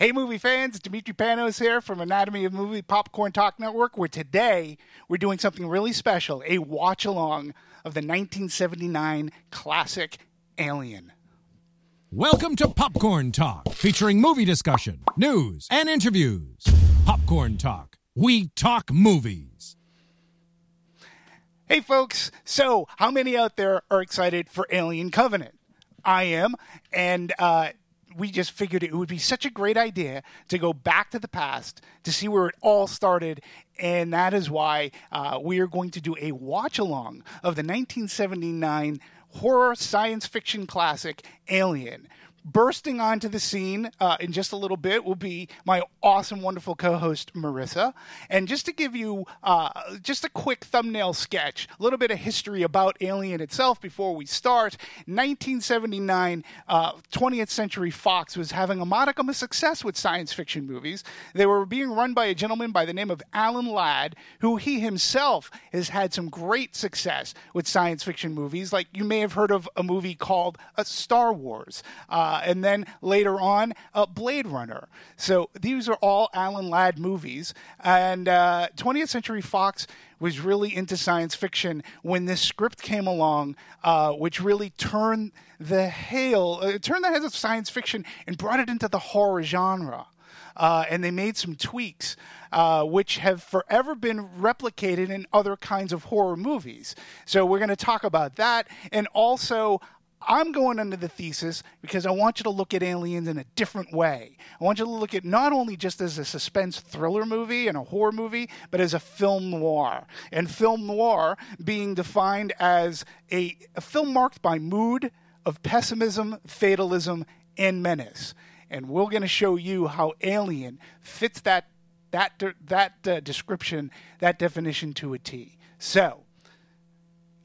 Hey, movie fans, Dimitri Panos here from Anatomy of Movie Popcorn Talk Network, where today we're doing something really special a watch along of the 1979 classic Alien. Welcome to Popcorn Talk, featuring movie discussion, news, and interviews. Popcorn Talk, we talk movies. Hey, folks, so how many out there are excited for Alien Covenant? I am, and uh, we just figured it would be such a great idea to go back to the past to see where it all started. And that is why uh, we are going to do a watch along of the 1979 horror science fiction classic Alien. Bursting onto the scene uh, in just a little bit will be my awesome, wonderful co-host Marissa. And just to give you uh, just a quick thumbnail sketch, a little bit of history about Alien itself before we start. 1979, uh, 20th Century Fox was having a modicum of success with science fiction movies. They were being run by a gentleman by the name of Alan Ladd, who he himself has had some great success with science fiction movies. Like you may have heard of a movie called uh, Star Wars. Uh, and then later on, uh, Blade Runner. So these are all Alan Ladd movies. And uh, 20th Century Fox was really into science fiction when this script came along, uh, which really turned the hail, uh, turned the heads of science fiction and brought it into the horror genre. Uh, and they made some tweaks, uh, which have forever been replicated in other kinds of horror movies. So we're going to talk about that, and also I'm going under the thesis because I want you to look at aliens in a different way. I want you to look at not only just as a suspense thriller movie and a horror movie, but as a film noir. And film noir being defined as a, a film marked by mood of pessimism, fatalism, and menace. And we're going to show you how Alien fits that that that uh, description, that definition to a T. So,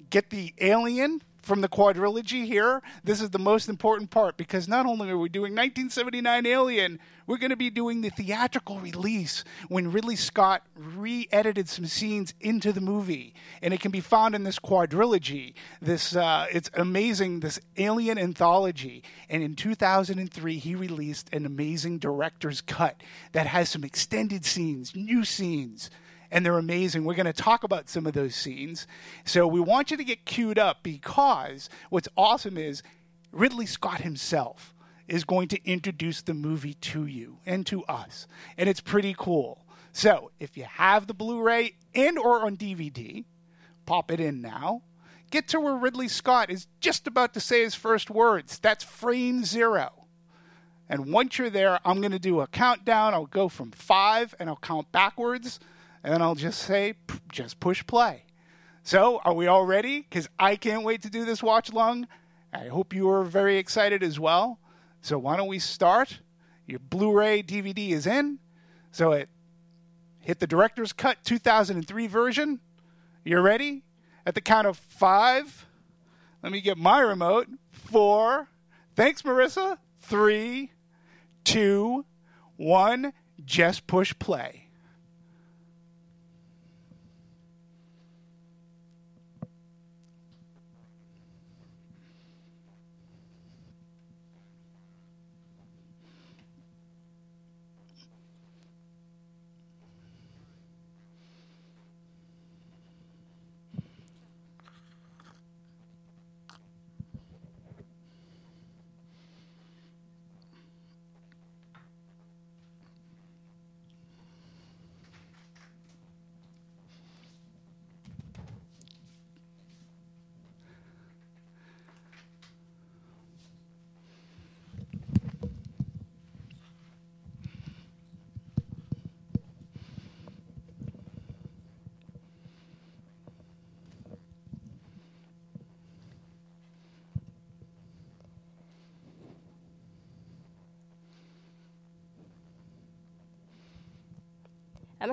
get the Alien from the quadrilogy here, this is the most important part because not only are we doing 1979 Alien, we're going to be doing the theatrical release when Ridley Scott re edited some scenes into the movie. And it can be found in this quadrilogy. This, uh, it's amazing, this Alien anthology. And in 2003, he released an amazing director's cut that has some extended scenes, new scenes and they're amazing. We're going to talk about some of those scenes. So we want you to get queued up because what's awesome is Ridley Scott himself is going to introduce the movie to you and to us. And it's pretty cool. So if you have the Blu-ray and or on DVD, pop it in now. Get to where Ridley Scott is just about to say his first words. That's frame zero. And once you're there, I'm going to do a countdown. I'll go from five and I'll count backwards and then I'll just say, just push play. So, are we all ready? Because I can't wait to do this watch along. I hope you are very excited as well. So, why don't we start? Your Blu ray DVD is in. So, it hit the director's cut 2003 version. You're ready? At the count of five, let me get my remote. Four. Thanks, Marissa. Three, two, one. Just push play.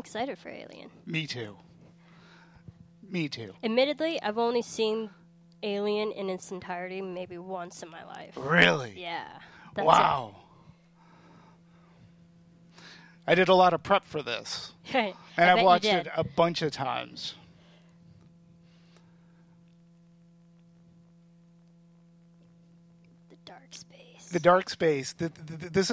Excited for Alien. Me too. Me too. Admittedly, I've only seen Alien in its entirety maybe once in my life. Really? Yeah. Wow. I did a lot of prep for this, It. I and I've you watched it a bunch of times. The dark space. The dark space. th th th this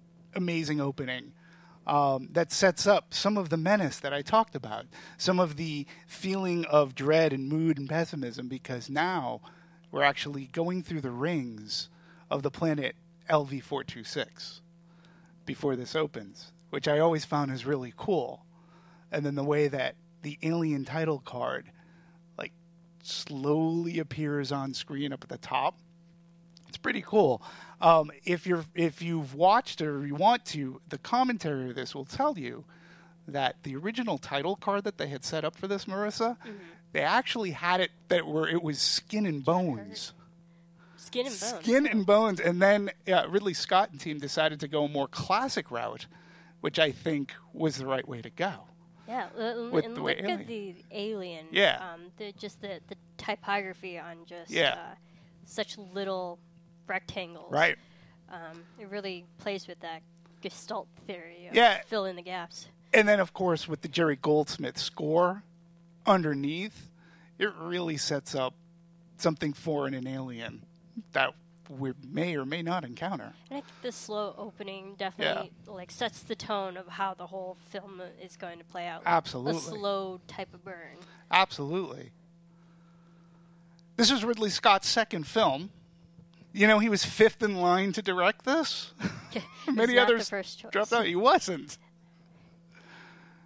amazing opening um, that sets up some of the menace that I talked about, some of the feeling of dread and mood and pessimism, because now we're actually going through the rings of the planet LV 426 before this opens, which I always found is really cool. And then the way that the alien title card like slowly appears on screen up at the top it's pretty cool. Um, if you're if you've watched or you want to, the commentary of this will tell you that the original title card that they had set up for this, Marissa, they actually had it that where it was skin and bones, Skin and bones. skin and bones, and then uh, Ridley Scott and team decided to go a more classic route, which I think was the right way to go. Yeah, l- With and the look way at the alien. Yeah. Um, the just the the typography on just Yeah. uh, such little rectangles. Right. Um, it really plays with that Gestalt theory. Of Yeah. Fill in the gaps. And then, of course, with the Jerry Goldsmith score underneath, it really sets up something foreign and alien that we may or may not encounter. And I think the slow opening definitely like sets the tone of how the whole film is going to play out. Absolutely. A slow type of burn. Absolutely. This is Ridley Scott's second film. You know, he was fifth in line to direct this. Many not the others dropped out. He wasn't.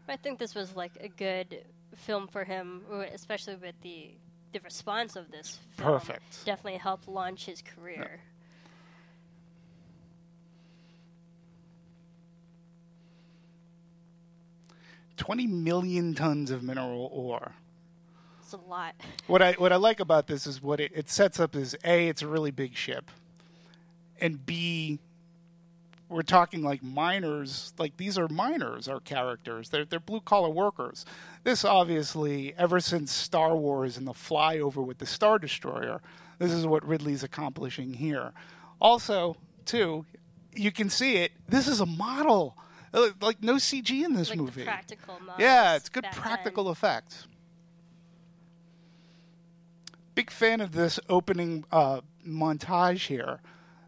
I think this was like a good film for him, especially with the the response of this film. Perfect. Definitely helped launch his career. Twenty million tons of mineral ore. It's a lot. What I what I like about this is what it, it sets up is a it's a really big ship, and b we're talking like miners like these are miners our characters they're they're blue collar workers. This obviously ever since Star Wars and the flyover with the Star Destroyer, this is what Ridley's accomplishing here. Also, too, you can see it. This is a model. Uh, Like no CG in this Like movie. practical models. Yeah, it's good practical then. effects. Big fan of this opening uh, montage here.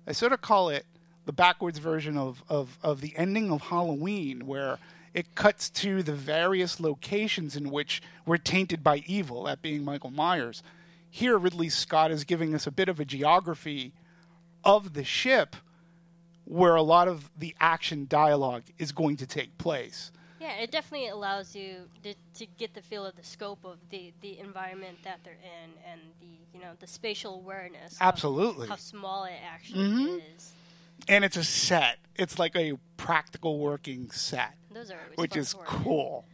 I sort of call it the backwards version of, of, of the ending of Halloween, where it cuts to the various locations in which we're tainted by evil, that being Michael Myers. Here, Ridley Scott is giving us a bit of a geography of the ship where a lot of the action dialogue is going to take place. Yeah, it definitely allows you to, to get the feel of the scope of the, the environment that they're in and the you know the spatial awareness. of Absolutely. how small it actually mm-hmm. is. and it's a set. It's like a practical working set, Those are always which is work. cool.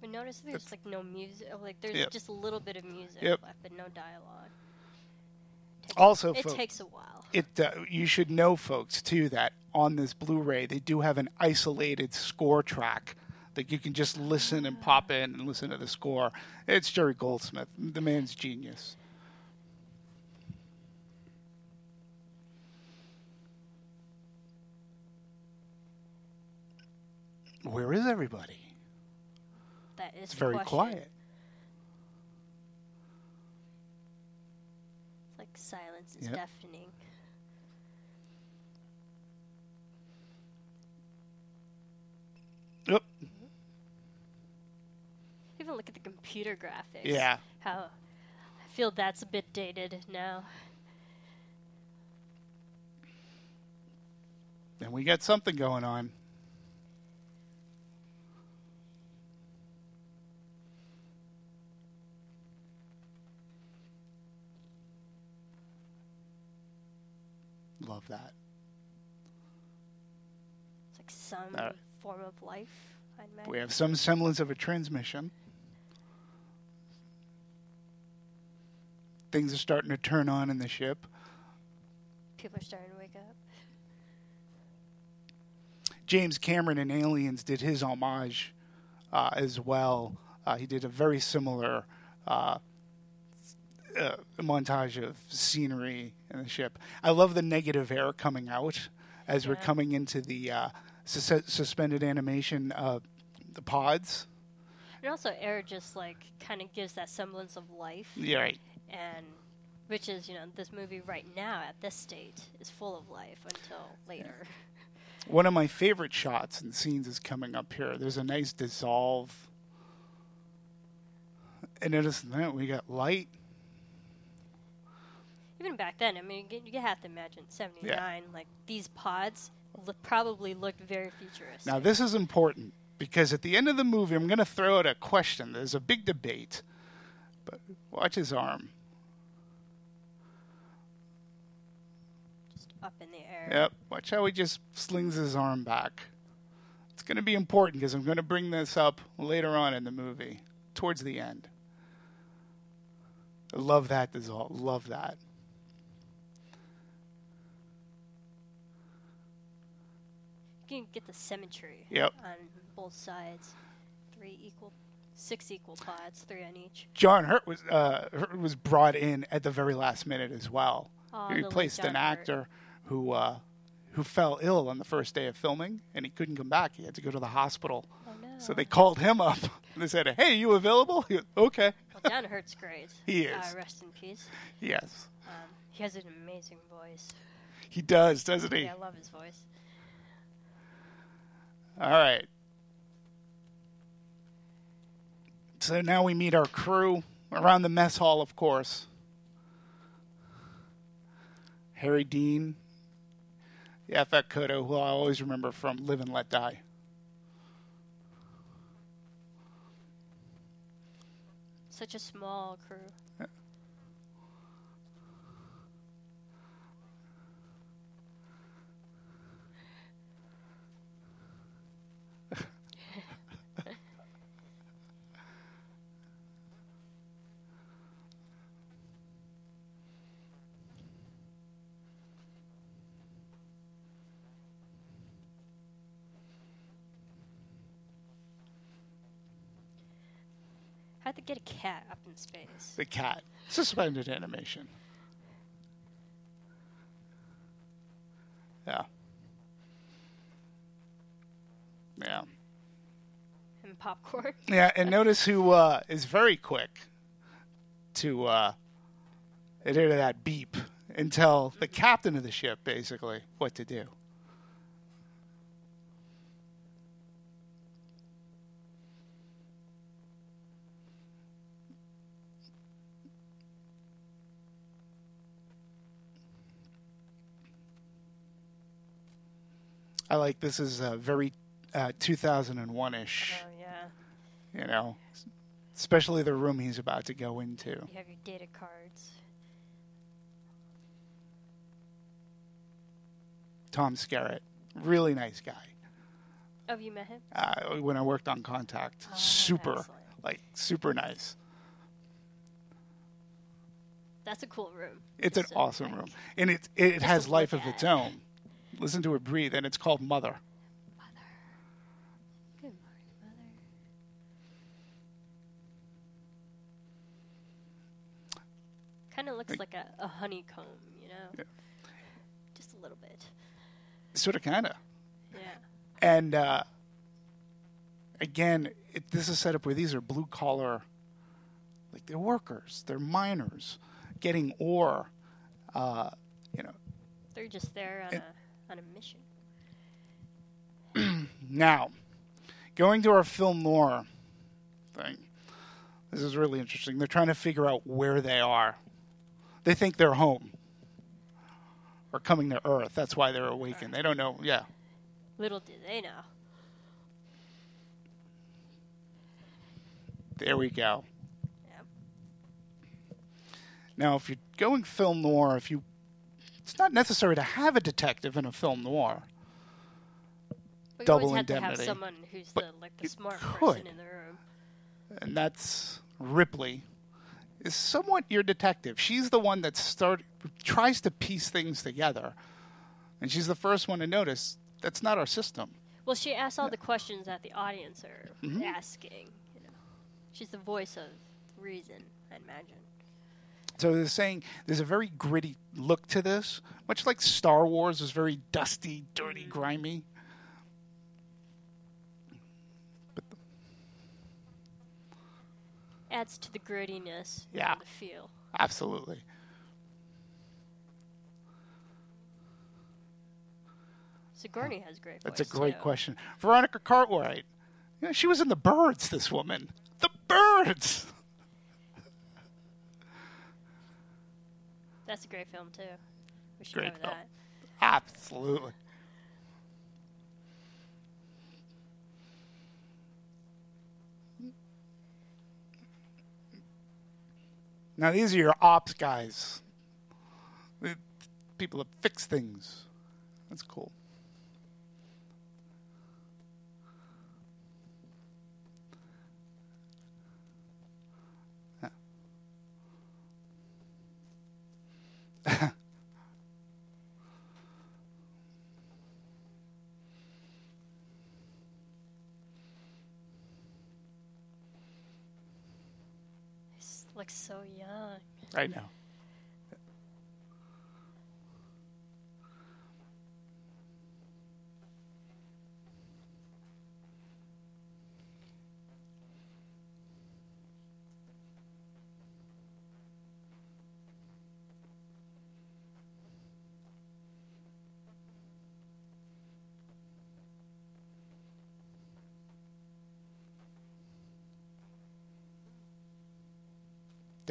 But notice there's like no music. Like there's Yep. just a little bit of music Yep. left, but no dialogue. Takes- Also, it fo- takes a while. It uh, you should know, folks, too, that on this Blu-ray they do have an isolated score track that you can just listen and pop in and listen to the score. It's Jerry Goldsmith, the man's genius. Where is everybody? That is It's very question. quiet. It's like silence is Yep. deafening. Oop. Even look at the computer graphics. Yeah. How I feel that's a bit dated now. And we got something going on. Love that. It's like some Uh, form of life. I'd. We have some semblance of a transmission. Things are starting to turn on in the ship. People are starting to wake up. James Cameron in Aliens did his homage uh, as well. Uh, he did a very similar uh, uh, montage of scenery in the ship. I love the negative air coming out as we're coming into the uh, sus- suspended animation of the pods. And also, air just like kind of gives that semblance of life, Yeah, right. and which is you know this movie right now at this state is full of life until later. One of my favorite shots and scenes is coming up here. There's a nice dissolve. And notice that we got light. Even back then, I mean, you, you have to imagine '79. Like these pods look, probably looked very futuristic. Now, this is important because at the end of the movie, I'm going to throw out a question. There's a big debate. But watch his arm. Just up in the air. Yep. Watch how he just slings his arm back. It's going to be important because I'm going to bring this up later on in the movie, towards the end. I love that dissolve. Love that. Can get the symmetry. Yep. On both sides, three equal, six equal pods, three on each. John Hurt was uh, Hurt was brought in at the very last minute as well. Aw, he replaced an John Hurt. actor who uh, who fell ill on the first day of filming, and he couldn't come back. He had to go to the hospital. Oh no. So they called him up and they said, "Hey, you available?" He goes, "Okay." Well, John Hurt's great. He Uh, is. rest in peace. Yes, Um, he has an amazing voice. he does, doesn't he? Yeah, I love his voice. All right. So now we meet our crew around the mess hall, of course. Harry Dean, Yaphet Kotto, who I always remember from Live and Let Die. Such a small crew. They get a cat up in space? The cat. Suspended animation. Yeah. Yeah. And popcorn? Yeah, and notice who uh, is very quick to uh, adhere to that beep and tell the captain of the ship basically what to do. I like this is uh, very uh, 2001 ish Oh, yeah. you know, especially the room he's about to go into. You have your data cards. Tom Skerritt, really nice guy. Oh, have you met him? Uh, when I worked on Contact, Oh, super, excellent. like super nice. That's a cool room. It's an awesome room, and it it just has life of its own. Listen to it breathe, and it's called Mother. Mother. Good morning, Mother. Kind of looks like a, a honeycomb, you know? Yeah. Just a little bit. Sort of, kind of. Yeah. And uh, again, it, this is set up where these are blue collar, like they're workers, they're miners, getting ore. Uh, you know, They're just there on It- a on a mission. Now, going to our film noir thing, this is really interesting. They're trying to figure out where they are. They think they're home or coming to Earth. That's why they're awakened. They don't know. Yeah. Little do they know. There we go. Yep. Now, if you're going film noir, if you, it's not necessary to have a detective in a film noir. But you Double always have to indemnity. have someone who's But the like the smart could. person in the room. and that's Ripley, is somewhat your detective. She's the one that start tries to piece things together, and she's the first one to notice that's not our system. Well, she asks all the questions that the audience are Mm-hmm. asking. You know, she's the voice of reason, I imagine. So they're saying there's a very gritty look to this, much like Star Wars was very dusty, dirty, grimy. Adds to the grittiness. Yeah. The feel. Absolutely. Sigourney has great. That's a great too. question. Veronica Cartwright. Yeah, she was in the birds, this woman. The birds! That's a great film too. We should Great film. that. Absolutely. Now these are your ops guys. The People that fix things. That's cool. looks so young. I know.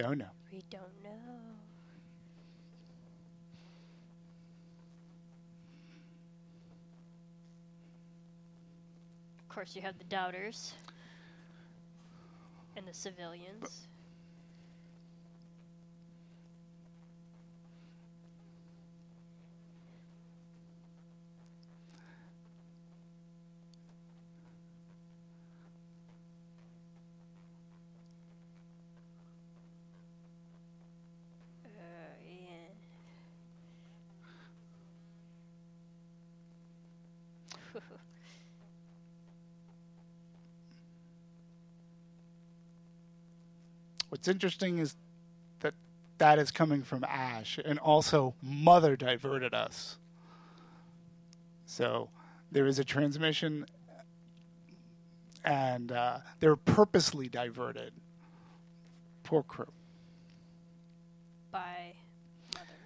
Don't know. We don't know. Of course, you have the doubters and the civilians. What's interesting is that that is coming from Ash, and also Mother diverted us. So there is a transmission, and uh, they're purposely diverted. Poor crew. by mother.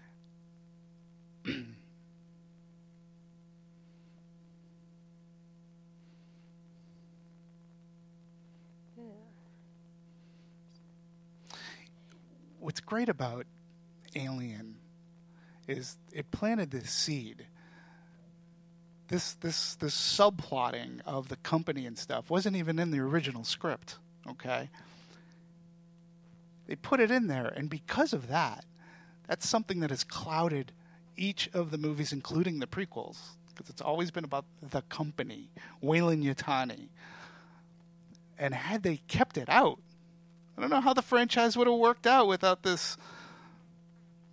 What's great about Alien is it planted this seed. This this this subplotting of the company and stuff wasn't even in the original script. Okay. They put it in there, and because of that, that's something that has clouded each of the movies, including the prequels, because it's always been about the company, Weyland Yutani. And had they kept it out, I don't know how the franchise would have worked out without this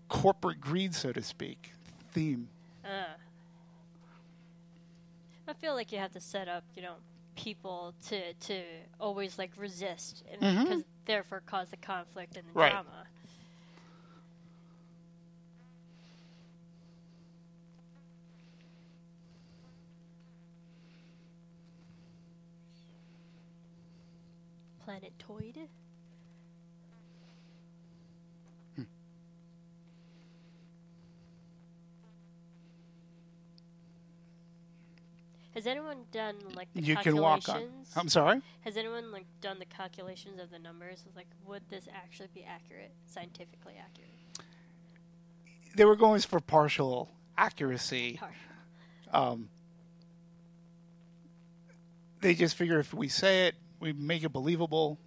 corporate greed, so to speak, theme. Uh. I feel like you have to set up, you know, people to to always like resist, and because therefore cause the conflict and the Right. drama. Planetoid. Has anyone done like the You can walk calculations? on. I'm sorry. Has anyone like done the calculations of the numbers? Like, would this actually be accurate, scientifically accurate? They were going for partial accuracy. Partial. Um, they just figure if we say it, we make it believable,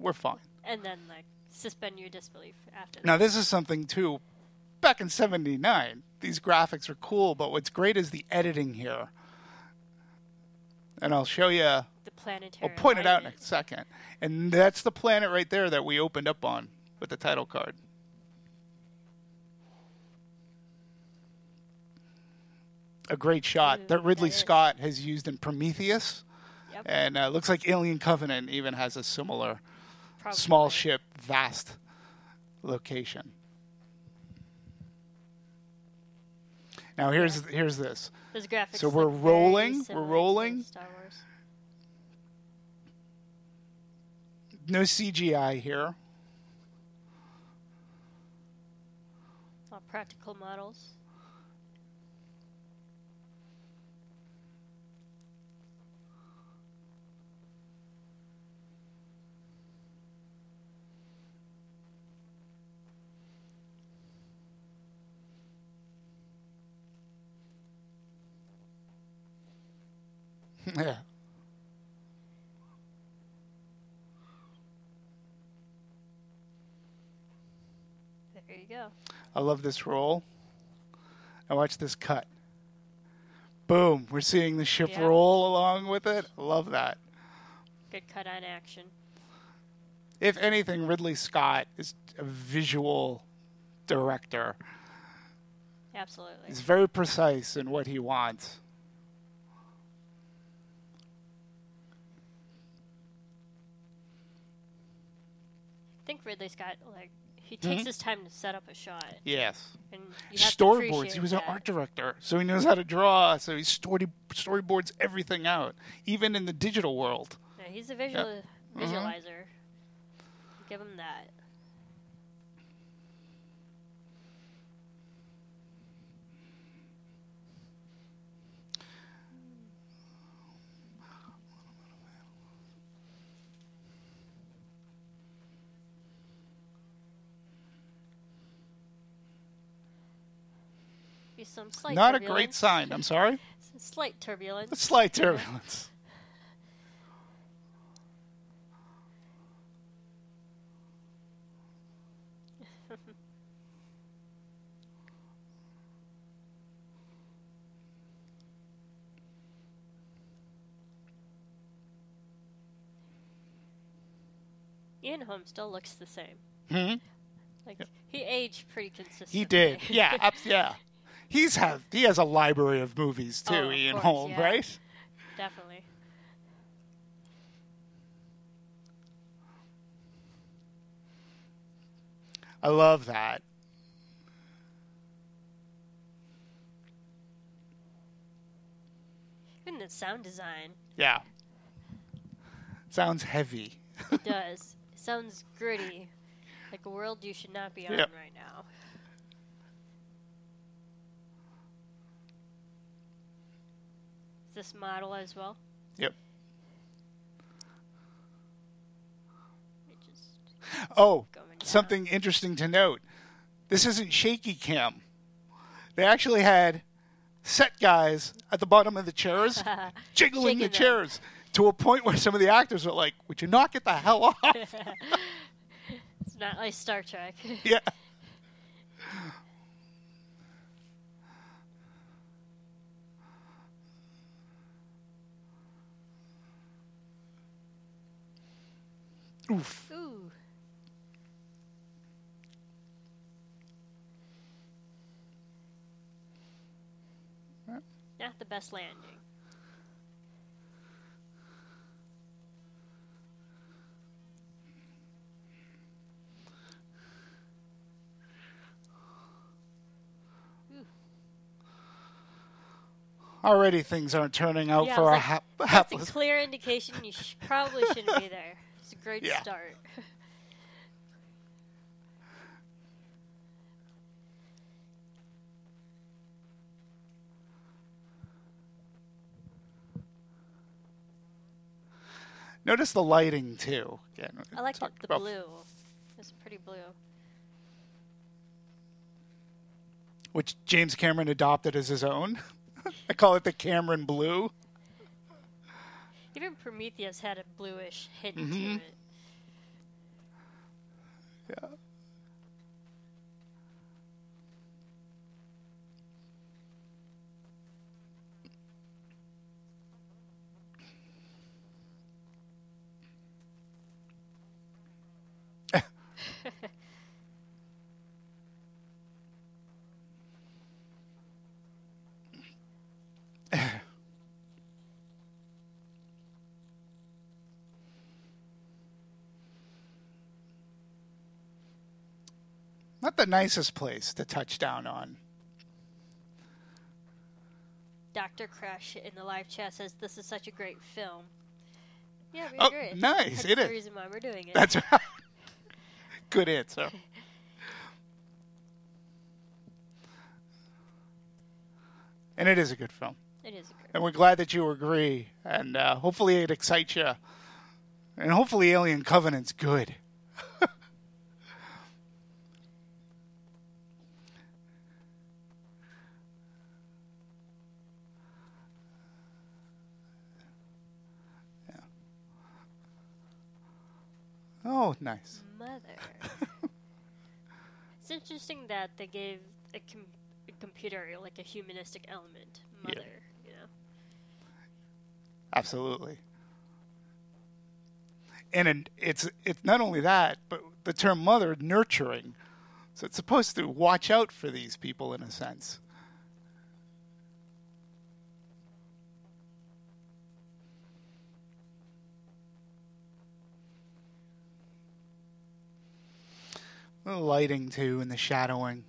we're fine. And then like suspend your disbelief after. Now, this is something too. Back in '79, these graphics are cool, but what's great is the editing here. And I'll show you. the planetary. I'll point it out in a second. And that's the planet right there that we opened up on with the title card. A great shot Ooh, that Ridley that. Scott has used in Prometheus. Yep. And uh, looks like Alien Covenant even has a similar Probably. small ship, vast location. Now here's here's this. Those graphics. So we're rolling, we're rolling. Star Wars. No CGI here. All practical models. Yeah. There you go. I love this roll. Now watch this cut. Boom. We're seeing the ship Yeah. roll along with it. I love that. Good cut on action. If anything, Ridley Scott is a visual director. Absolutely. He's very precise in what he wants. I think Ridley Scott like he Mm-hmm. takes his time to set up a shot, Yes. and Storyboards. He was that. an art director, so he knows how to draw. So he story storyboards everything out, even in the digital world. Yeah, he's a visual Mm-hmm. visualizer. Give him that. Be some slight Not a great sign. I'm sorry. Some Slight turbulence. A slight turbulence. Ian Holm still looks the same. Hmm? Like he aged pretty consistently. He did. Yeah. abs- yeah. He's have he has a library of movies too, Oh, of Ian course, Holm, yeah. right? Definitely. I love that. Even the sound design Yeah. Sounds heavy. it does. It sounds gritty. Like a world you should not be on Yep. right now. This model as well? Yep. Oh, something interesting to note. This isn't shaky cam. They actually had set guys at the bottom of the chairs jiggling Shaking the them. chairs to a point where some of the actors were like, "Would you not get the hell off?" It's not like Star Trek. yeah. Oof. Ooh. Not the best landing. Already things aren't turning out Yeah, for a like, hap- That's a clear indication you sh- probably shouldn't be there. Great Yeah. start. Notice the lighting too. Again, I like the, the blue. It's pretty blue. which James Cameron adopted as his own. I call it the Cameron Blue. Even Prometheus had a bluish hint Mm-hmm. to it. Yeah. The nicest place to touch down on. Dr. Crash in the live chat says this is such a great film. Yeah, we Oh, agree. nice. That's It the is. reason why we're doing it. That's right. Good answer. And it is a good film. it is. And we're glad that you agree. And uh, hopefully it excites you. And hopefully Alien Covenant's good. Yeah. Oh, nice. Mother. it's interesting that they gave a, com- a computer like a humanistic element. Yeah. Mother, you know. Absolutely. And it- it's it's not only that, but the term mother nurturing. So it's supposed to watch out for these people in a sense. The lighting too and the shadowing.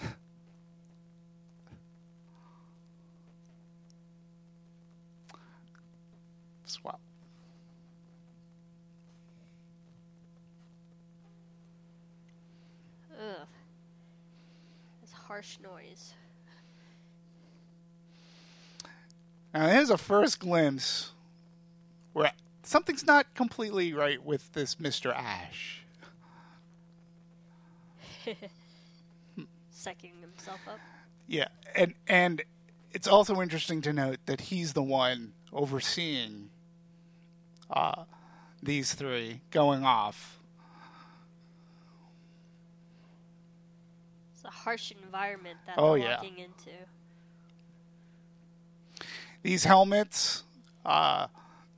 Swap. Ugh. It's harsh noise. Now here's a first glimpse where something's not completely right with this Mr. Ash. Sucking himself up. Yeah, and and it's also interesting to note that he's the one overseeing uh, these three going off. It's a harsh environment that Oh, they're yeah. walking into. These helmets, uh,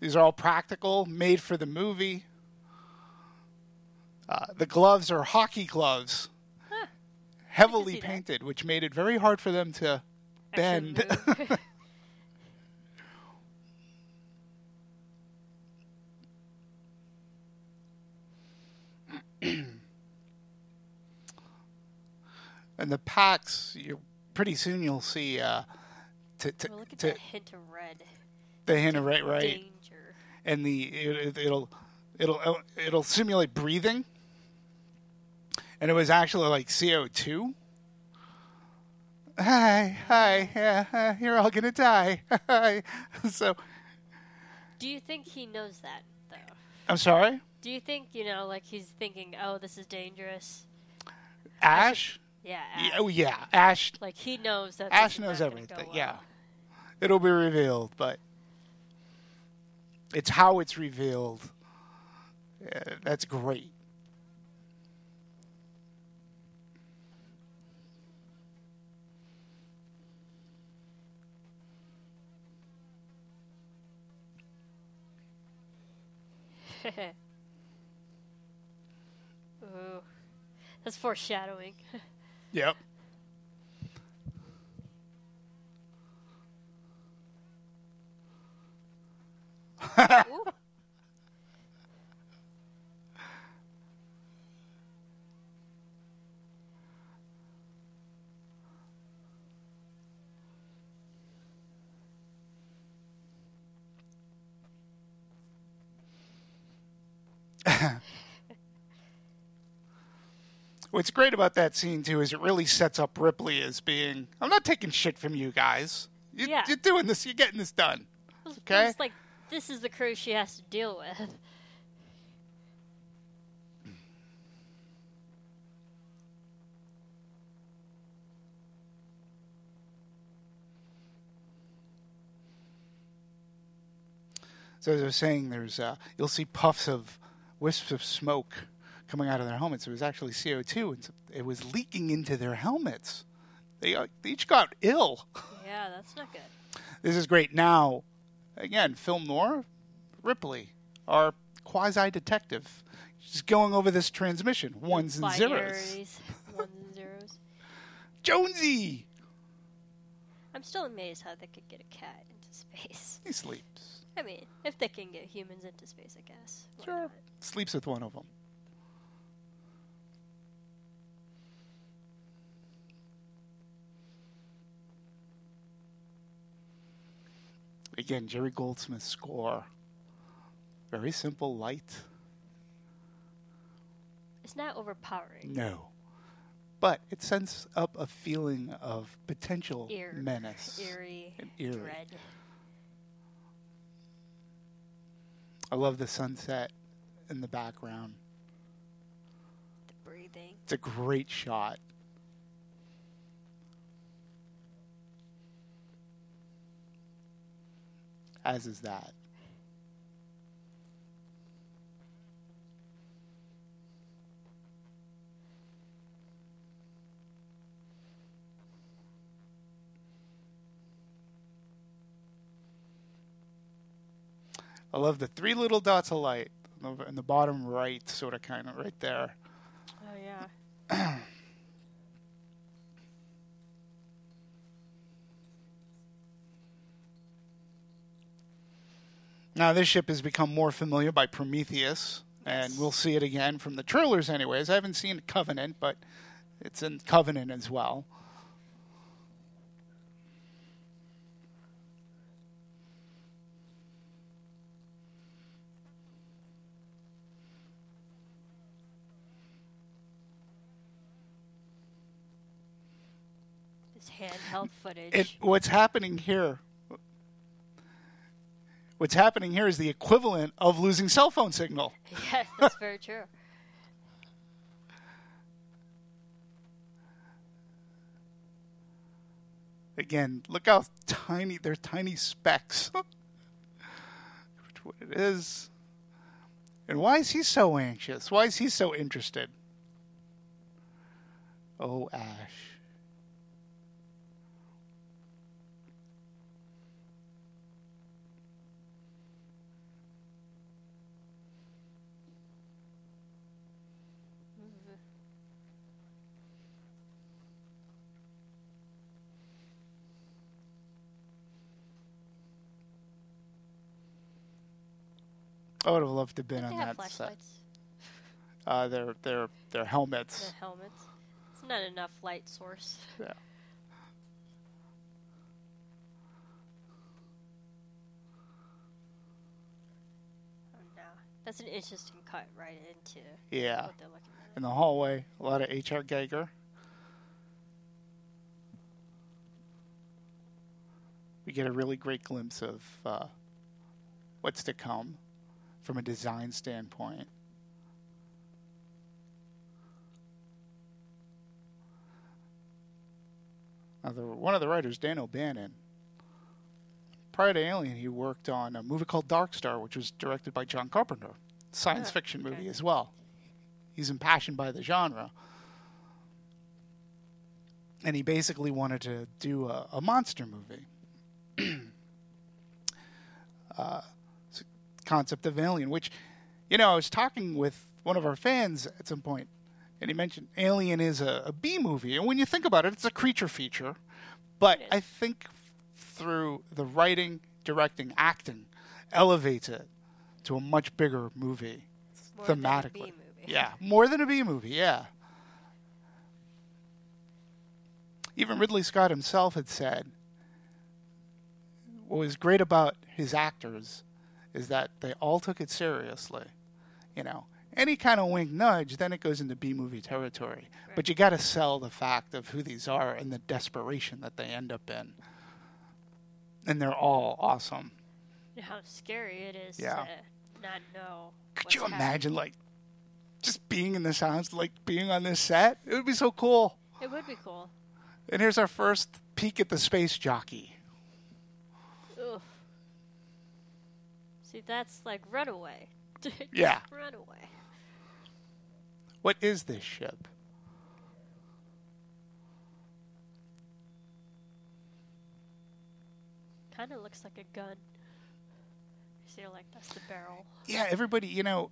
these are all practical, made for the movie. Uh, the gloves are hockey gloves, heavily see that. painted, which made it very hard for them to bend. and the packs, you pretty soon you'll see uh, to, to, Oh, look at to that hint of red. the hint of red, right, Danger. and the it, it'll it'll it'll simulate breathing, and it was actually like CO two. Hi, hi, yeah, you're all gonna die. So, Do you think he knows that, though? I'm sorry, Do you think, you know, like he's thinking, oh, this is dangerous? Ash. Yeah. Yeah, Ash. oh yeah, Ash. Like he knows that. Ash knows everything. Go Yeah, well. It'll be revealed, but it's how it's revealed. Yeah, that's great. Ooh. That's foreshadowing. Yep. What's great about that scene too is it really sets up Ripley as being. I'm not taking shit from you guys. You, Yeah. You're doing this. You're getting this done. Okay. It's like this is the crew she has to deal with. So as I was saying, there's uh, you'll see puffs of wisps of smoke coming out of their helmets. It was actually CO2, and it was leaking into their helmets. They, uh, they each got ill. Yeah, that's not good. this is great. Now again, film noir, Ripley, our quasi detective, she's going over this transmission, ones and zeros. Ones and zeros. Jonesy, I'm still amazed how they could get a cat into space. he sleeps. I mean, if they can get humans into space, I guess. Why Sure, not? sleeps with one of them. Again, Jerry Goldsmith's score. Very simple, light. It's not overpowering. No. But it sends up a feeling of potential Eer- menace. Eerie, and eerie. dread. I love the sunset in the background. The breathing. It's a great shot. As is that. I love the three little dots of light in the- bottom right, sort of kind of right there. Oh yeah. Now, this ship has become more familiar by Prometheus, and we'll see it again from the trailers, anyways. I haven't seen Covenant, but it's in Covenant as well. This handheld footage. It, what's happening here? What's happening here is the equivalent of losing cell phone signal. yes, that's very true. Again, look how tiny they're tiny specks. What it is. And why is he so anxious? Why is he so interested? Oh, Ash. I would have loved to have been on that set. Uh, their their their helmets. The helmets. It's not enough light source. Yeah. Oh, no. That's an interesting cut right into Yeah. what they're looking at. In the hallway, a lot of H.R. Giger. We get a really great glimpse of uh, what's to come from a design standpoint. Now, the, one of the writers, Dan O'Bannon, prior to Alien, he worked on a movie called Dark Star, which was directed by John Carpenter, science Ah, fiction okay. movie as well. He's impassioned by the genre. And he basically wanted to do a, a monster movie. uh, concept of Alien, which, you know, I was talking with one of our fans at some point, and he mentioned Alien is a, a B movie. And when you think about it, it's a creature feature. But I think through the writing, directing, acting, elevates it to a much bigger movie More than a thematically. Movie. Yeah, more than a B movie. Yeah. Even Ridley Scott himself had said what was great about his actors is that they all took it seriously. You know, any kind of wink nudge, then it goes into B movie territory. But you got to sell the fact of who these are and the desperation that they end up in. And they're all awesome. How scary it is Yeah. to not know. Could you happening. imagine, like, just being in this house, like being on this set? It would be so cool. It would be cool. And here's our first peek at the space jockey. Ugh. See, that's like Runaway. Yeah. Runaway. What is this ship? Kind of looks like a gun. You see, like that's the barrel. Yeah, everybody, you know,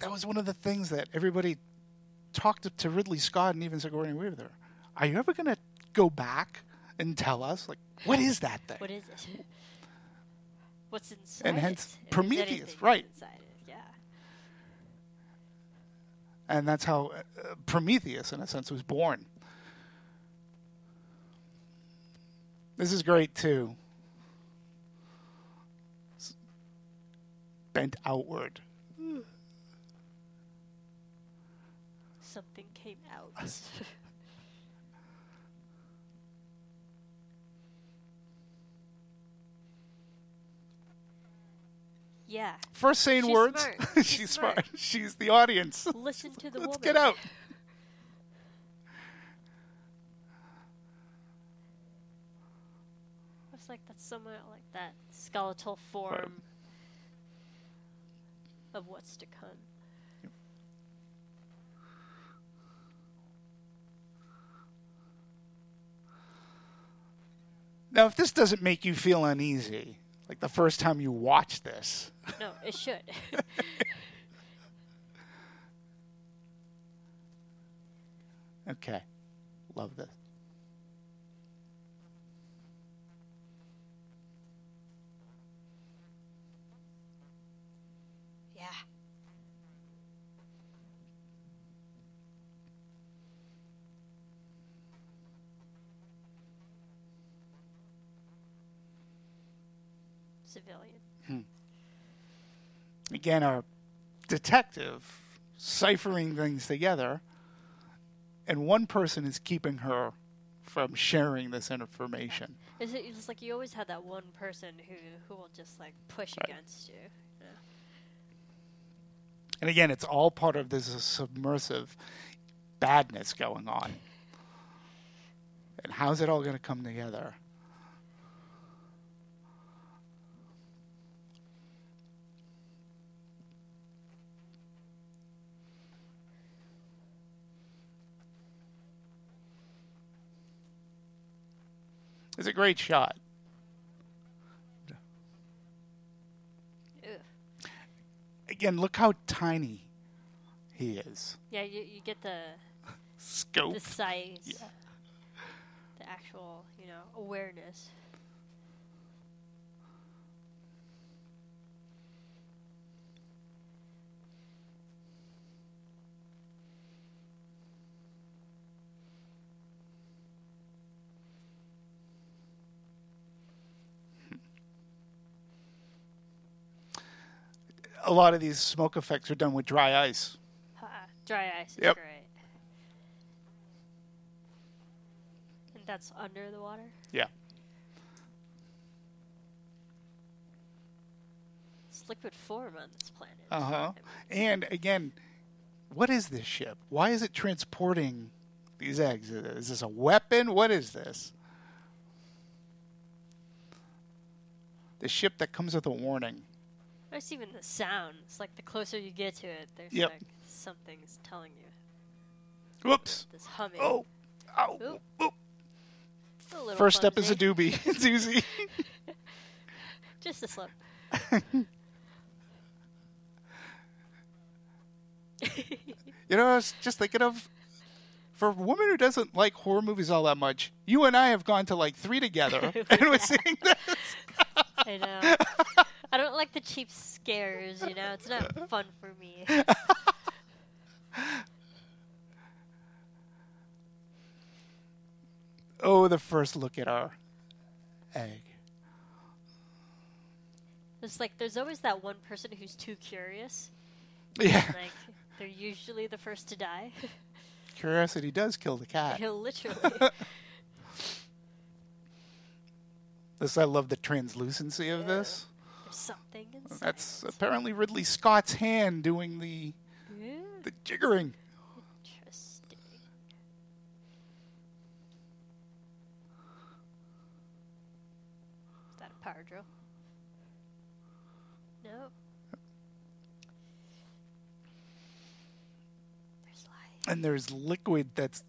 that was one of the things that everybody talked to Ridley Scott and even Sigourney Weaver. Are you ever going to go back and tell us, like, what is that thing? What is it? What's inside? And hence it? Prometheus, right. Yeah. and that's how uh, Prometheus, in a sense, was born. This is great too. S- Bent outward. Something came out. yeah. First saying She's words. smart. She's, She's smart. smart. She's the audience. Listen to the Let's woman. get out. It's like that's somewhat like that skeletal form of what's to come. Now, if this doesn't make you feel uneasy, like the first time you watch this, No, it should. okay, love this. yeah. Civilian. Hmm. Again, a detective ciphering things together, and one person is keeping her from sharing this information. Is it it's like you always have that one person who who will just like push Right. against you? you? And again, it's all part of this submersive badness going on. And how's it all going to come together? It's a great shot. Ugh. Again, look how tiny he is. Yeah, you, you get the Scope. the size, Yeah. the actual you know awareness. A lot of these smoke effects are done with dry ice. Ha, dry ice is Yep. great. And that's under the water. Yeah. It's liquid form on this planet. Uh huh. And again, what is this ship? Why is it transporting these eggs? Is this a weapon? What is this? The ship that comes with a warning. It's even the sound. It's like the closer you get to it, there's Yep. like something's telling you. Whoops. This humming. Oh. Ow. Oop. Oop. A little First step is a doobie. It's easy. Just a slip. You know, I was just thinking of for a woman who doesn't like horror movies all that much, you and I have gone to like three together and we're seeing this. I know. I don't like the cheap scares, you know. It's not fun for me. Oh, the first look at our egg. It's like there's always that one person who's too curious. Yeah. Like they're usually the first to die. Curiosity does kill the cat. He'll literally. This I love the translucency of this. Something inside. That's apparently Ridley Scott's hand doing the Yeah, the jiggering. interesting. Is that a power drill? No. There's light. And there's liquid that's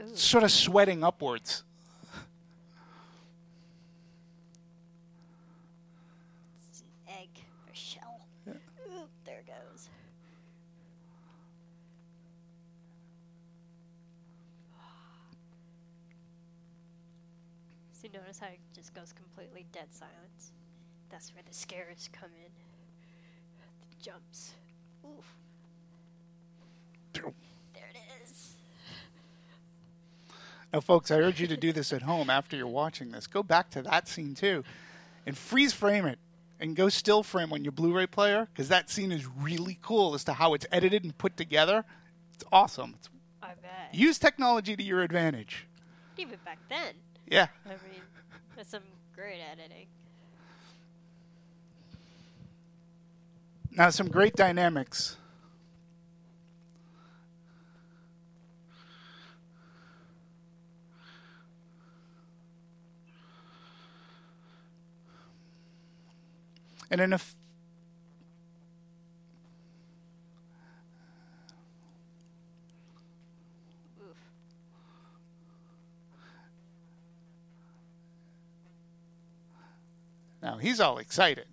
Ooh. sort of sweating upwards. It's an egg or shell. Ooh, there it goes. So you notice how it just goes completely dead silence? That's where the scares come in. The jumps. Oof. There it is. Now, folks, I urge you to do this at home after you're watching this. Go back to that scene too, and freeze frame it, and go still frame on your Blu-ray player because that scene is really cool as to how it's edited and put together. It's awesome. It's, I bet. use technology to your advantage. Even back then. Yeah. I mean, that's some great editing. Now, some great dynamics. And in a f- now he's all excited.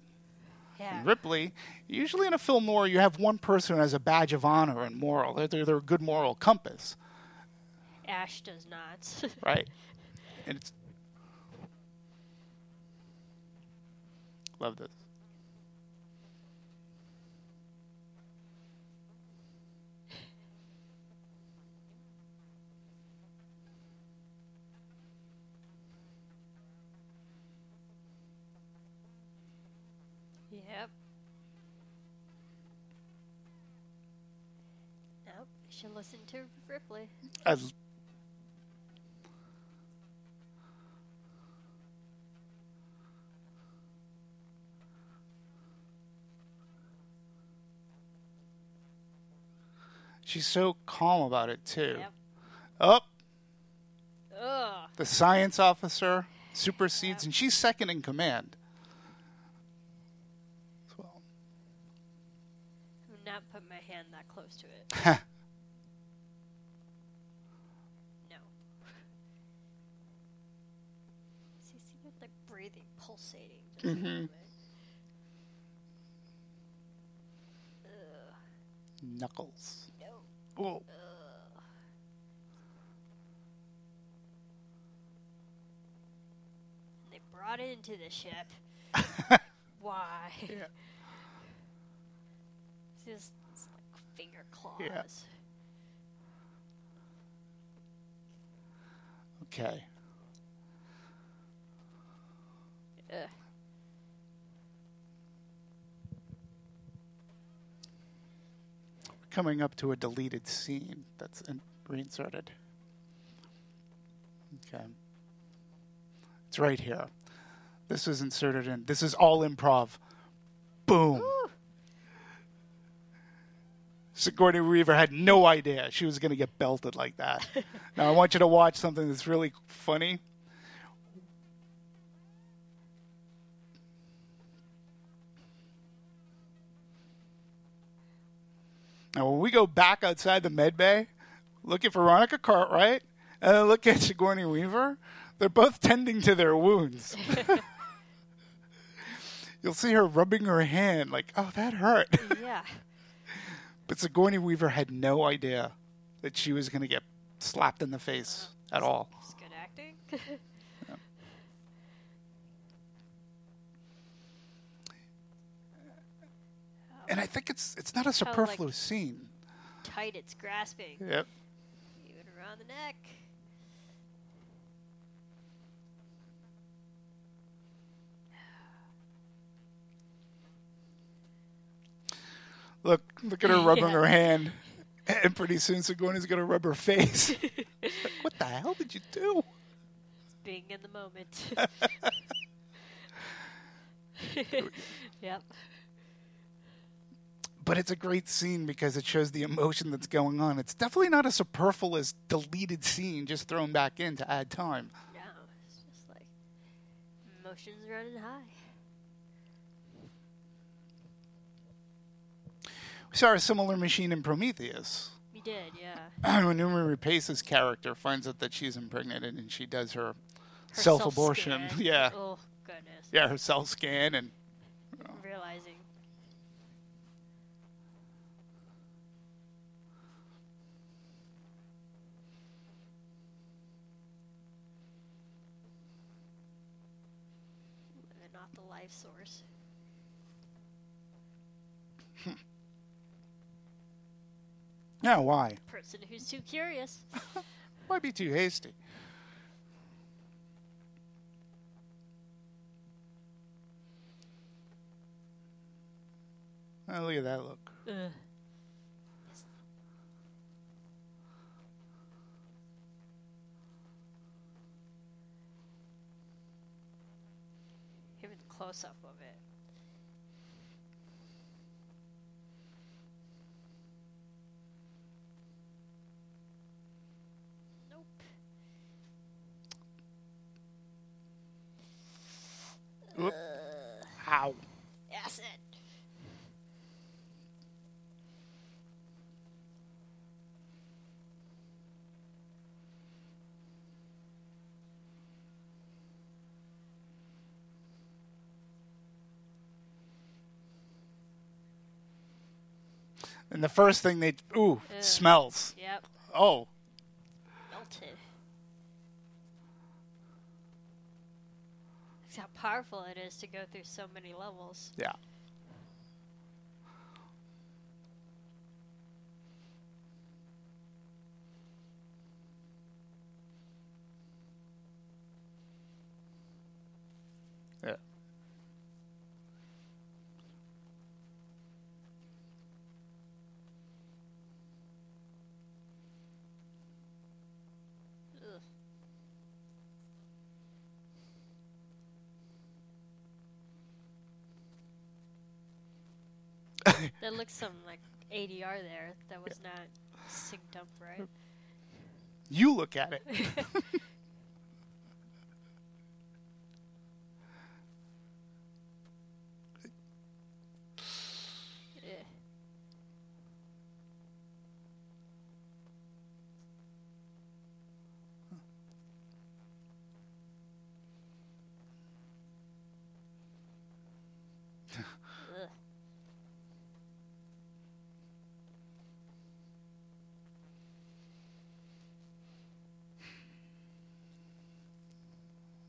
Yeah. And Ripley, usually in a film noir, you have one person who has a badge of honor and moral. They're, they're, they're a good moral compass, Ash does not. right? And it's love this. yep. Nope. You should listen to Ripley. I She's so calm about it too. Yep. Oh, Ugh. the science officer supersedes, and she's second in command. well. I would not put my hand that close to it. No. See, see, you're like breathing, pulsating. Just a little bit. Ugh. Knuckles. No. Whoa. They brought it into the ship. Why? Yeah. It's just it's like finger claws. Yeah. Okay. Ugh. Coming up to a deleted scene that's in, reinserted. Okay. It's right here. This is inserted in. This is all improv. Boom. Sigourney Weaver had no idea she was going to get belted like that. now I want you to watch something that's really funny. Now, when we go back outside the med bay, look at Veronica Cartwright and look at Sigourney Weaver. They're both tending to their wounds. You'll see her rubbing her hand, like, oh, that hurt. Yeah. But Sigourney Weaver had no idea that she was going to get slapped in the face at all. It's good acting. And I think it's it's not a like- superfluous scene. Tight, it's grasping. Yep. Even around the neck. Look, look at her rubbing Yeah. her hand, and pretty soon Sigourney's going to rub her face. Like, what the hell did you do? Being in the moment. yep. But it's a great scene because it shows the emotion that's going on. It's definitely not a superfluous, deleted scene just thrown back in to add time. No, it's just like emotions running high. We saw a similar machine in Prometheus. We did, yeah. when Noomi Rapace's character finds out that she's impregnated and she does her, self-abortion. Yeah, Oh goodness. yeah, her self scan and Realizing. Not the life source. Yeah, why? Person who's too curious. Why be too hasty? Oh, look at that look. Ugh. Close up of it. Nope. Whoop. Ow. Acid. And the first thing they ooh Ugh. smells. Yep. Oh, Melted. That's how powerful it is to go through so many levels. yeah. Yeah. Ugh. there looks some like ADR there that was not synced up right. You look at it. Eh. Ugh.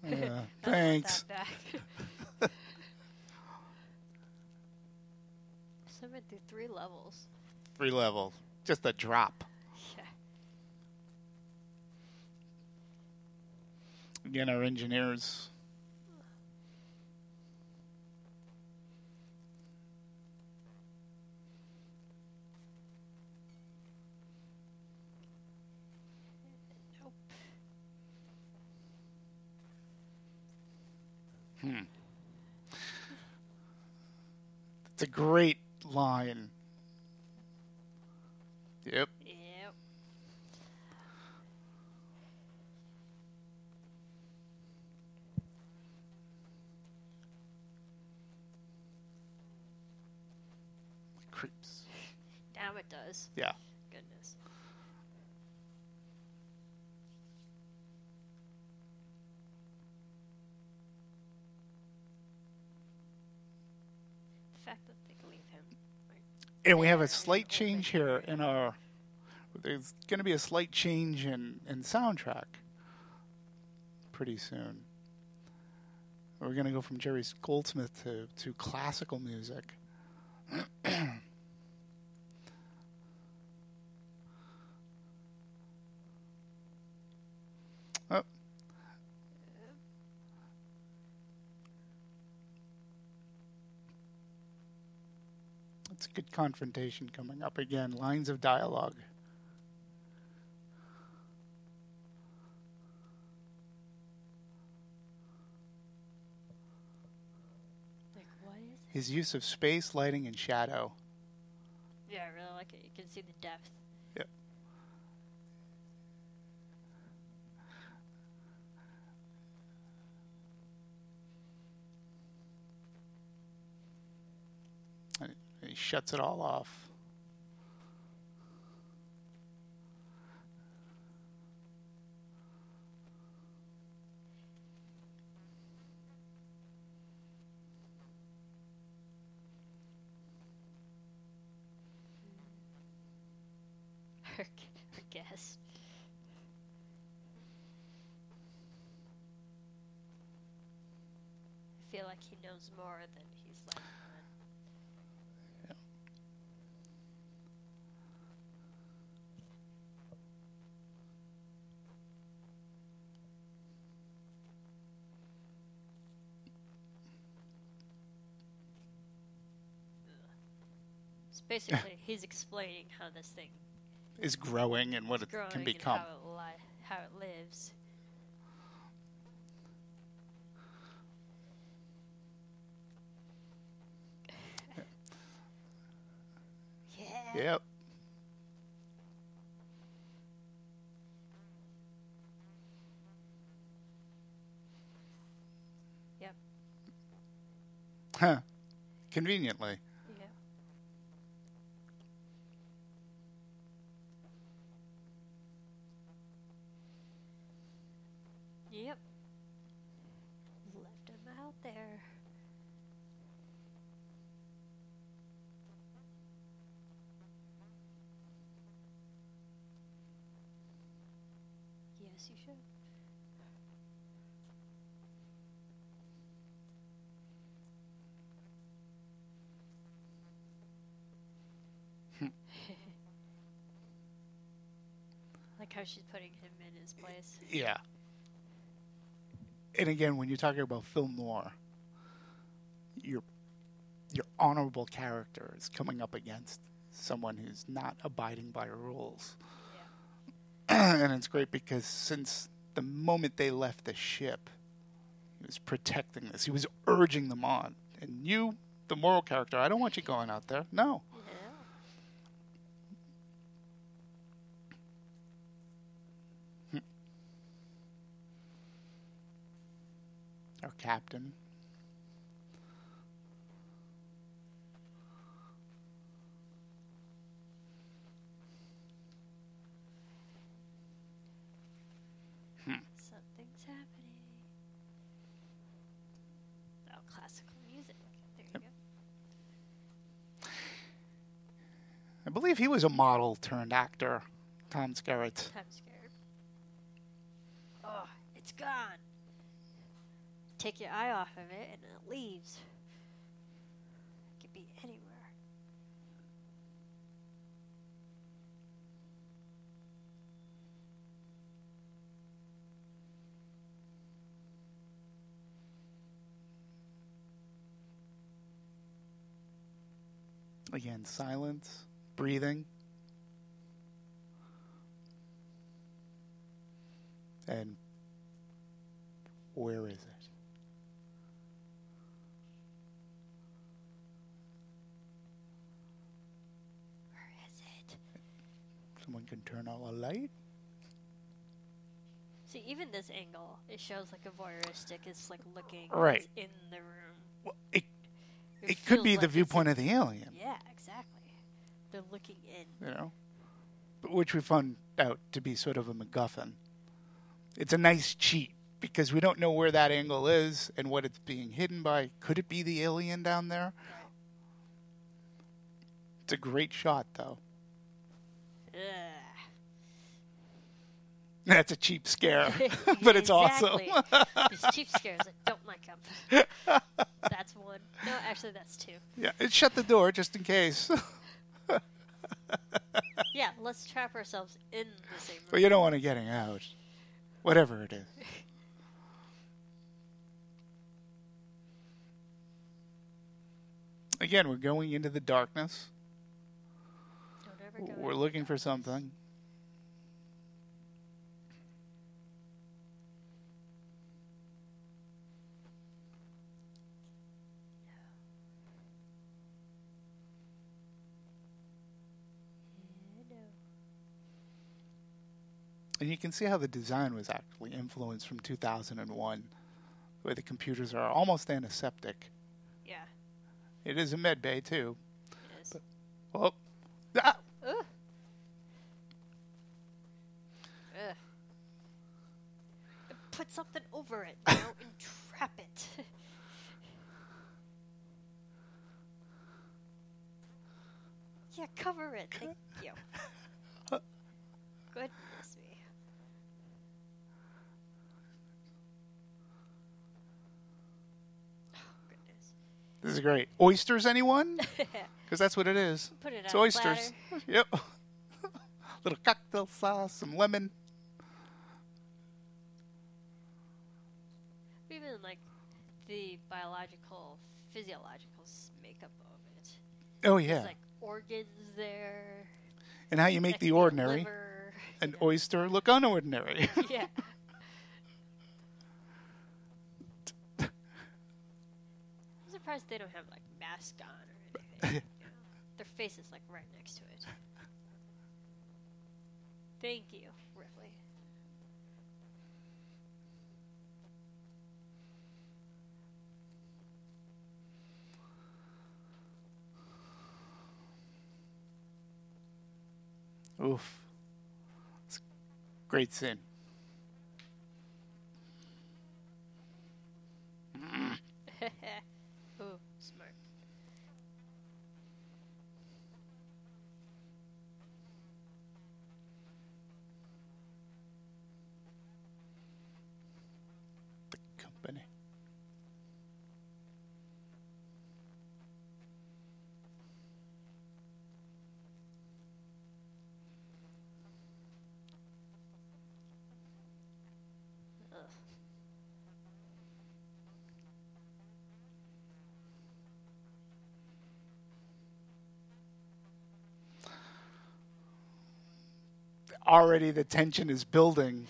Yeah, Put thanks. that back. Seven through three levels. Three levels. Just a drop. Yeah. Again, our engineers. Nope. It's a great line. Yep. Yep. Creeps. Now it does. Yeah. Goodness. The fact that they leave him. Like, And we have a slight change here in our. There's going to be a slight change in, in soundtrack pretty soon. We're going to go from Jerry Goldsmith to, to classical music. oh. Good confrontation coming up again. Lines of dialogue. like what is it? His use of space, lighting, and shadow. Yeah, I really like it. You can see the depth. Yep. He shuts it all off. Her, her. I feel like he knows more than he basically, he's explaining how this thing Is growing and what it can become. how it, li- how it lives. yeah. Yep. Yep. Huh. Conveniently. Yeah. Yep. Left him out there. Yes, you should. like how she's putting him in his place. Yeah. And again, when you're talking about film noir, your your honorable character is coming up against someone who's not abiding by rules. and it's great because since the moment they left the ship, he was protecting this. He was urging them on. And you, the moral character, I don't want you going out there. No. Captain. Hmm. Something's happening. Oh, classical music. There you go. I believe he was a model turned actor, Tom Skerritt. I'm scared. Oh, it's gone. Take your eye off of it and it leaves. It could be anywhere. Again, silence, breathing. And where is it? Where is it? Someone can turn on a light? See, even this angle, it shows like a voyeuristic. It's like looking Right. in the room. Well, it, It, it could be like the viewpoint of the alien, Yeah, exactly. They're looking in. you know? But which we found out to be sort of a MacGuffin. It's a nice cheat because we don't know where that angle is and what it's being hidden by. Could it be the alien down there? It's a great shot, though. Ugh. That's a cheap scare, but it's awesome. These cheap scares, I don't like them. that's one. No, actually, that's two. yeah, it shut the door just in case. Yeah, let's trap ourselves in the same room. but you don't want to getting out, whatever it is. Again, we're going into the darkness. Don't ever go We're in looking for something. And you can see how the design was actually influenced from 2001, where the computers are almost antiseptic. Yeah, It is a med bay, too. it is. Oh, ah, Ugh. Ugh. Put something over it, you know, and trap it. yeah, cover it. Thank you. Goodness me. Oh, goodness. This is great. Oysters, anyone? Because that's what it is. Put it it's on oysters. Yep. Little cocktail sauce, some lemon. Even like the biological, physiological makeup of it. Oh yeah. There's like organs there. and how you make the ordinary, liver. an oyster, look unordinary. yeah. I'm surprised they don't have like masks on or anything. you know. Their face is like right next to it. Thank you, Ripley. Oof. It's great scene. Ooh, smart. The company. Ugh. Already the tension is building,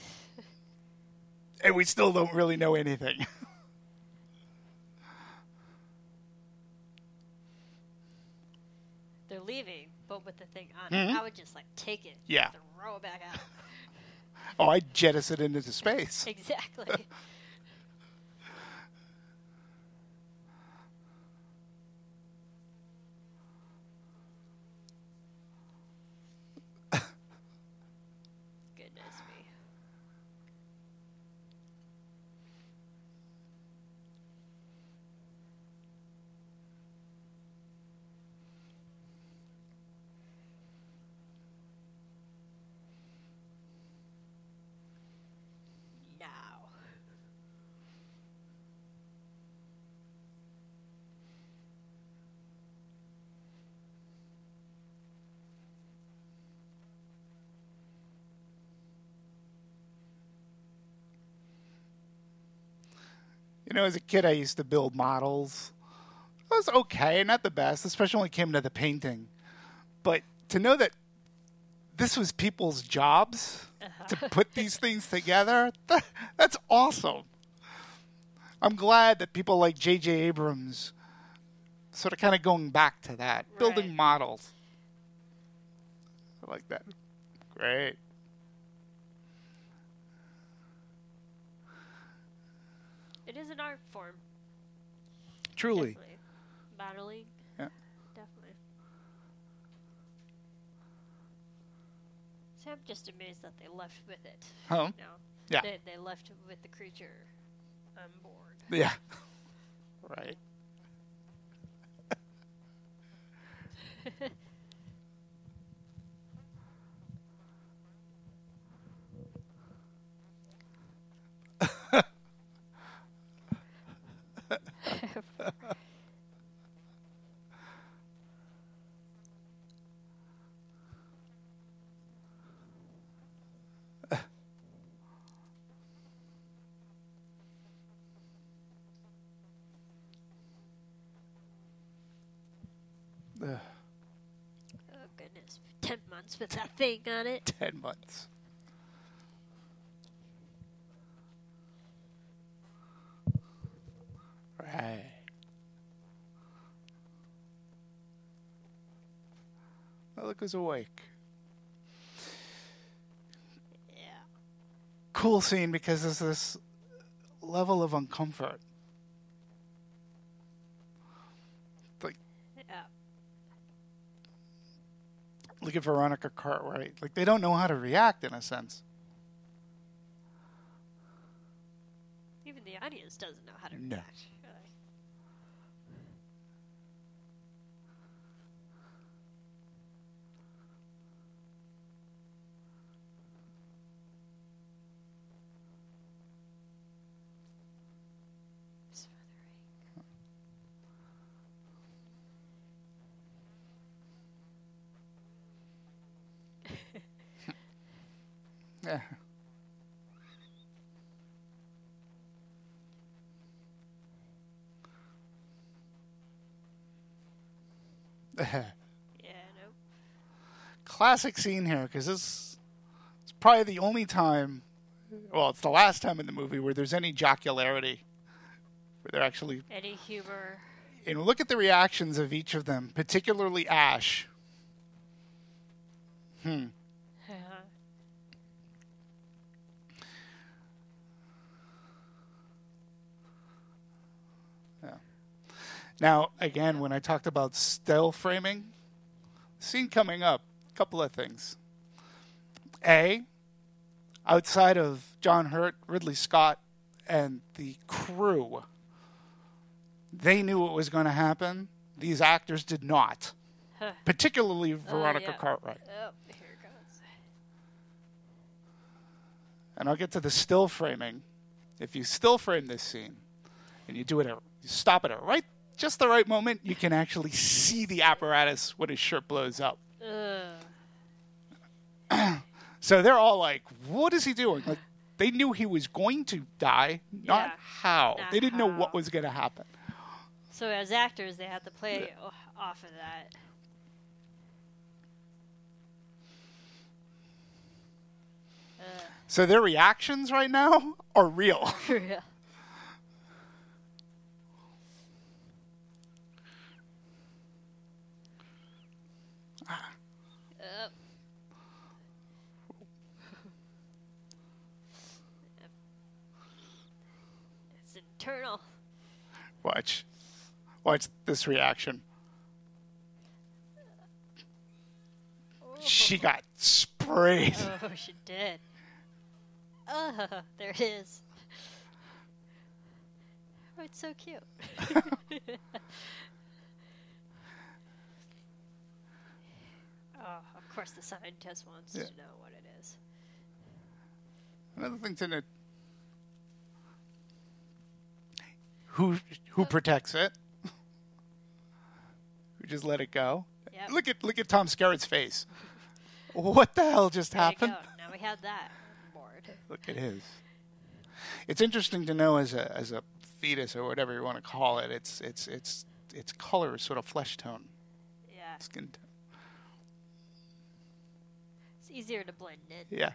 and we still don't really know anything. They're leaving, but with the thing on it, I would just like take it, Mm-hmm. Yeah. throw it back out. oh, I jettison it into space. exactly. Goodness me. Now. You know, as a kid, I used to build models. It was okay, not the best, especially when it came to the painting. But to know that this was people's jobs uh-huh. to put these things together, that, that's awesome. I'm glad that people like J.J. Abrams sort of kind of going back to that, building models. I like that. Great. It is an art form. Truly. Definitely. Modeling. Yeah. Definitely. See, I'm just amazed that they left with it. Oh. You know, Yeah. They, they left with the creature on board. Yeah. Right. Ugh, Oh, goodness. 10 months with that thing on it. Ten months. Right. Oh, look who's awake. Yeah. Cool scene because there's this level of uncomfort. Look at Veronica Cartwright. Like, they don't know how to react in a sense. Even the audience doesn't know how to No. react. really. Yeah. Yeah, nope. Classic scene here because this is probably the only time, well, it's the last time in the movie where there's any jocularity, where they're actually. Any humor. And look at the reactions of each of them, particularly Ash. Hmm. Now, again, when I talked about still framing, scene coming up, couple of things. A, outside of John Hurt, Ridley Scott, and the crew, they knew what was going to happen. These actors did not, particularly oh, Veronica yeah. Cartwright. Oh, here goes. And I'll get to the still framing. If you still frame this scene and you do it, you stop it at right, just the right moment, you can actually see the apparatus when his shirt blows up. Ugh. So they're all like, "What is he doing?" Like they knew he was going to die, not Yeah. how. Not they didn't know what was going to happen. So as actors, they have to play o- off of that. So their reactions right now are real. Yeah. Yep. It's internal. Watch, watch this reaction. She got sprayed. Oh, she did. Oh, there it is. Oh, it's so cute. oh, of course, the scientist wants Yeah. to know what it is. Another thing to note: who who protects it? who just let it go? Yep. Look at look at Tom Skerritt's face. What the hell just There happened? Now we have that board. Look at his. It's interesting to know as a as a fetus or whatever you want to call it. It's it's it's its color is sort of flesh tone, Yeah, skin tone. it's easier to blend in Yeah.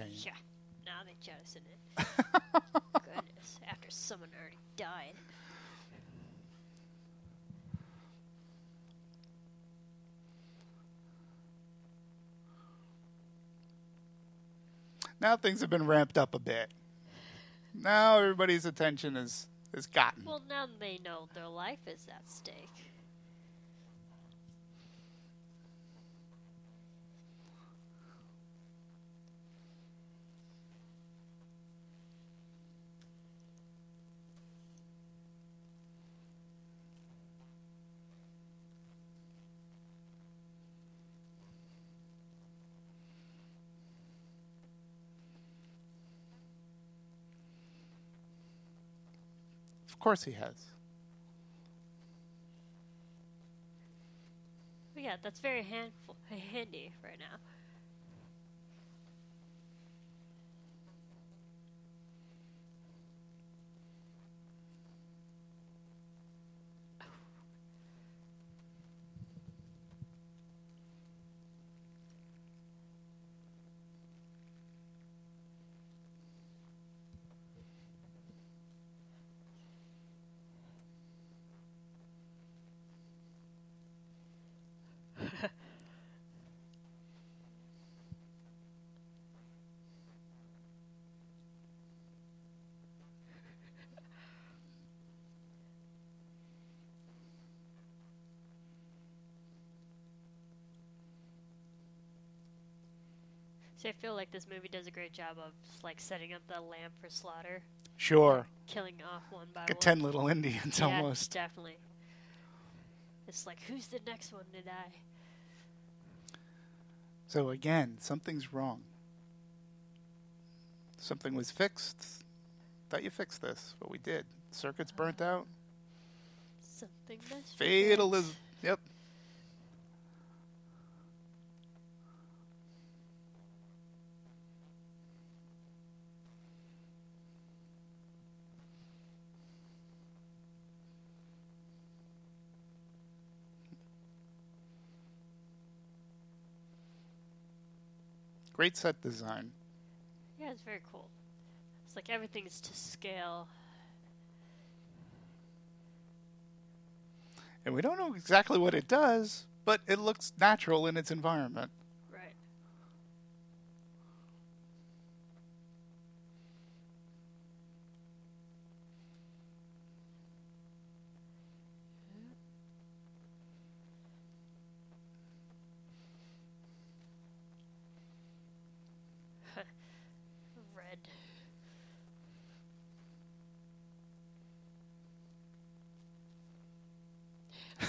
Okay. Yeah. Now they jettison it. Goodness, after someone already died. Now things have been ramped up a bit. Now everybody's attention is is gotten. Well, now they know their life is at stake. Of course he has. Yeah, that's very handful, handy right now. See, I feel like this movie does a great job of like setting up the lamb for slaughter, Sure. killing off one by Like one. ten little Indians yeah, almost. definitely. It's like who's the next one to die? So again, something's wrong. Something was fixed. Thought you fixed this, but we did. Circuits burnt uh-huh. out. Something must Great set design. Yeah, it's very cool. It's like everything's to scale. And we don't know exactly what it does, but it looks natural in its environment. Right.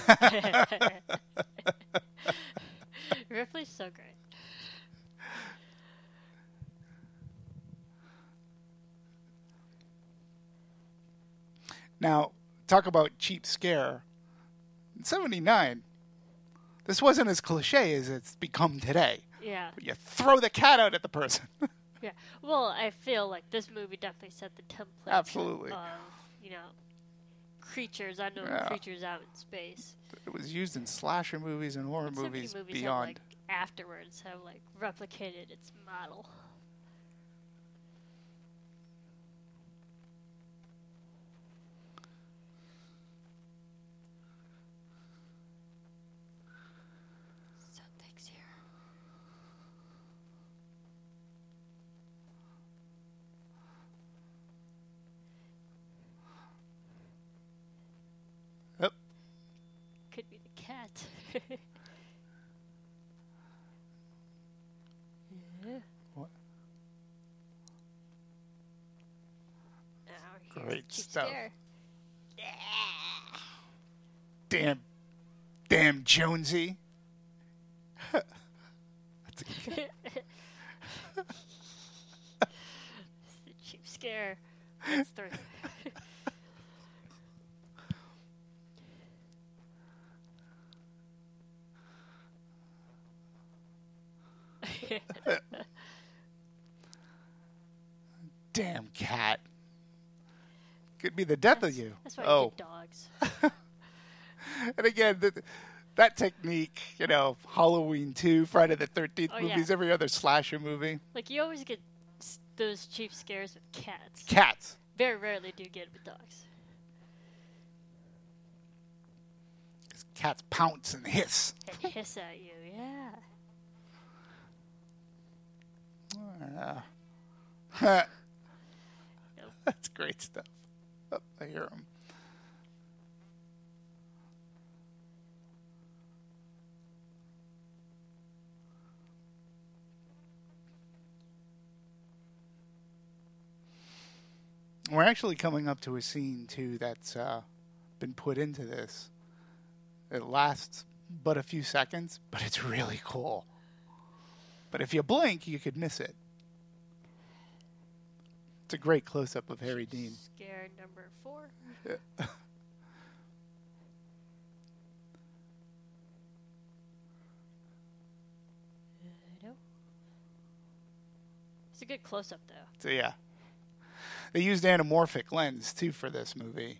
Red. Ripley's so great. Now, talk about cheap scare. In 79, this wasn't as cliche as it's become today. Yeah. You throw the cat out at the person. Yeah. Well, I feel like this movie definitely set the template. Absolutely. Of, you know, creatures, unknown Yeah. creatures out in space. it was used in slasher movies and horror But so many movies, movies beyond. have, like, afterwards have, like, replicated its model. Something's here. Yep. Could be the cat. yeah. What? Now here's Great stuff. scare. Damn, damn Jonesy. That's a- It's the cheap scare. That's damn cat. Could be the death of you. That's why oh, you get dogs. and again, th that technique, you know, Halloween 2, Friday the 13th Oh, yeah. movies, every other slasher movie. Like you always get s- those cheap scares with cats. Cats. Very rarely do you get it with dogs. Cats pounce and hiss. And hiss at you, yeah. Oh, that's great stuff. Oh, I hear him. We're actually coming up to a scene too that's uh, been put into this. It lasts but a few seconds, but it's really cool. But if you blink, you could miss it. It's a great close up of Harry Dean. Scare number four. Hello? It's a good close up though. So yeah, they used anamorphic lens too for this movie,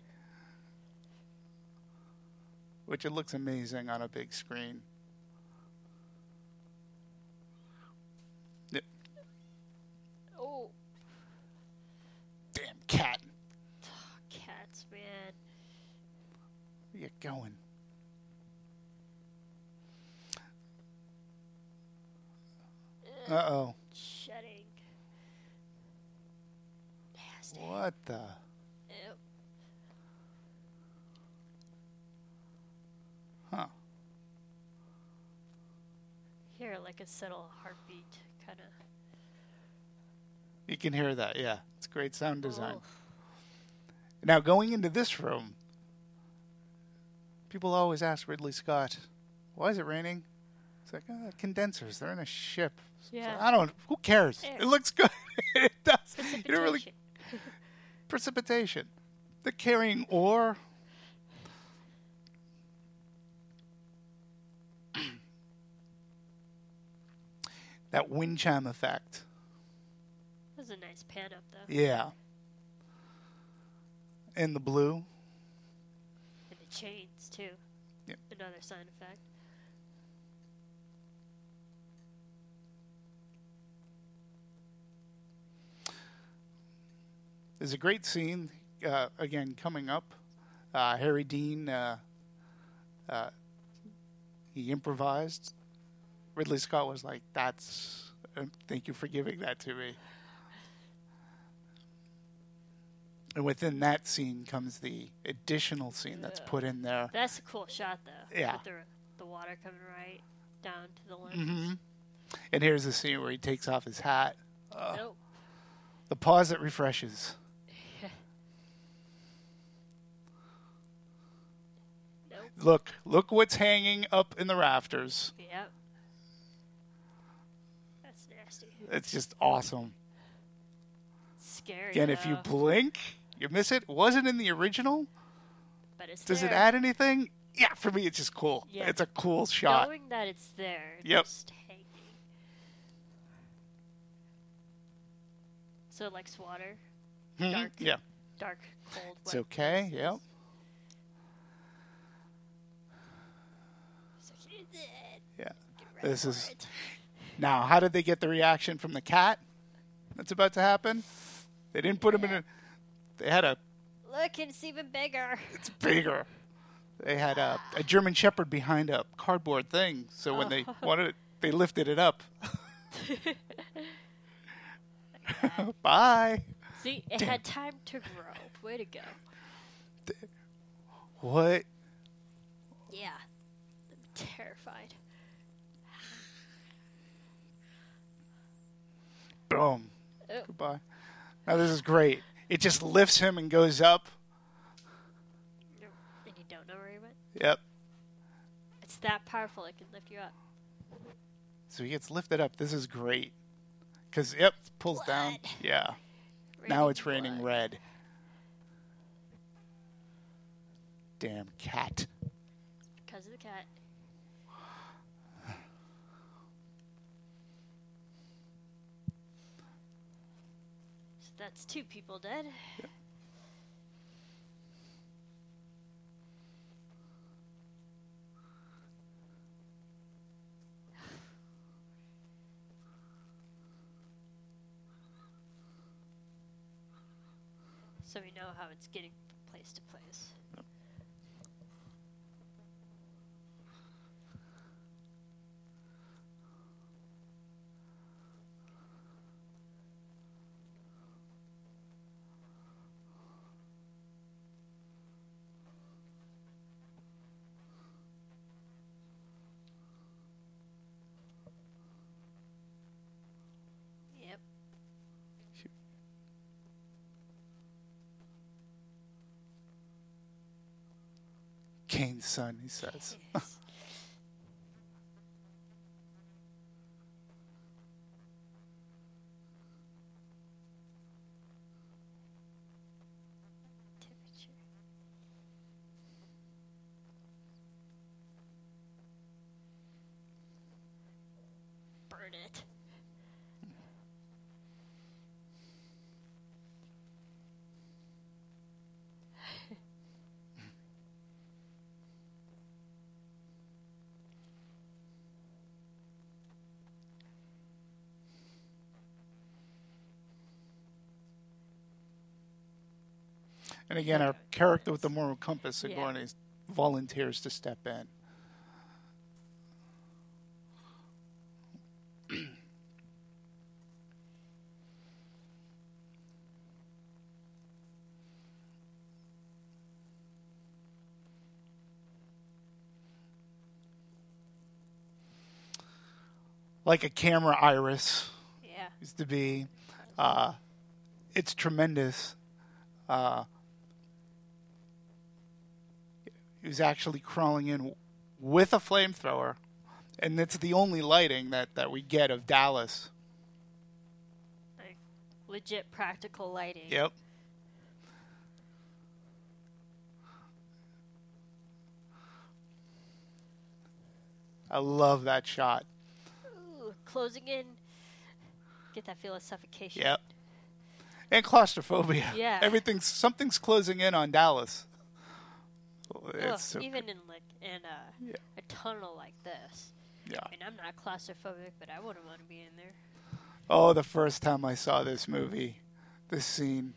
which it looks amazing on a big screen. Yep. Oh, Damn cat, cats, man. where you going? Uh oh. Shedding. Nasty. What the? Ew. Huh. Hear like a subtle heartbeat kind of. You can hear that. Yeah, it's great sound design. Oh. Now going into this room, people always ask Ridley Scott, "Why is it raining?" It's like uh, condensers. They're in a ship. So Yeah. I don't. Who cares? Air. It looks good. it does. You don't really Precipitation. They're carrying ore. that wind chime effect. That was a nice pan up though. Yeah. And the blue. And the chains too. Yep. Another side effect. There's a great scene, uh, again, coming up. Uh, Harry Dean, uh, uh, he improvised. Ridley Scott was like, that's, uh, thank you for giving that to me. And within that scene comes the additional scene that's put in there. That's a cool shot though. Yeah. With the, the water coming right down to the lens. Mm-hmm. And here's the scene where he takes off his hat. Nope. The pause that refreshes. Nope. Look, look what's hanging up in the rafters. Yep. That's nasty. It's just awesome. Scary. Again, if you blink, you miss it. Wasn't in the original. but it's Does it add anything? Yeah, for me, it's just cool. Yeah. It's a cool shot. Knowing that it's there. Yep. Just hanging. So it likes water. Mhm, dark. Yeah, Dark, cold, it's okay. Yep. Like, "Eh, eh, Yeah. This is it." now. How did they get the reaction from the cat? That's about to happen. They didn't put him in a. They had a. Look, it's even bigger. It's bigger. They had a, a German Shepherd behind a cardboard thing, so when they oh. wanted it, they lifted it up. Bye. See, it had time to grow. Way to go. What? Yeah. I'm terrified. Boom. Oh. Goodbye. Now this is great. It just lifts him and goes up. And you don't know where he went? Yep. It's that powerful, it can lift you up. So he gets lifted up. This is great. Cause yep, pulls down. Yeah. now it's raining blood. red. Damn cat. Because of the cat. That's two people dead. So we know how it's getting from place to place. Yep. Kane's son, he says. Yes. Temperature. Burn it. And again, our character with the moral compass, Yeah. Volunteers to step in. Like a camera iris, yeah. used to be. Uh, it's tremendous. Uh, he was actually crawling in with a flamethrower, and it's the only lighting that, that we get of Dallas. Like legit practical lighting. Yep. I love that shot. Ooh, closing in. Get that feel of suffocation. Yep. And claustrophobia. Yeah. Everything's something's closing in on Dallas. So- even in like in a, Yeah. a tunnel like this. yeah. I mean, I'm not claustrophobic, but I wouldn't want to be in there. Oh, the first time I saw this movie, this scene.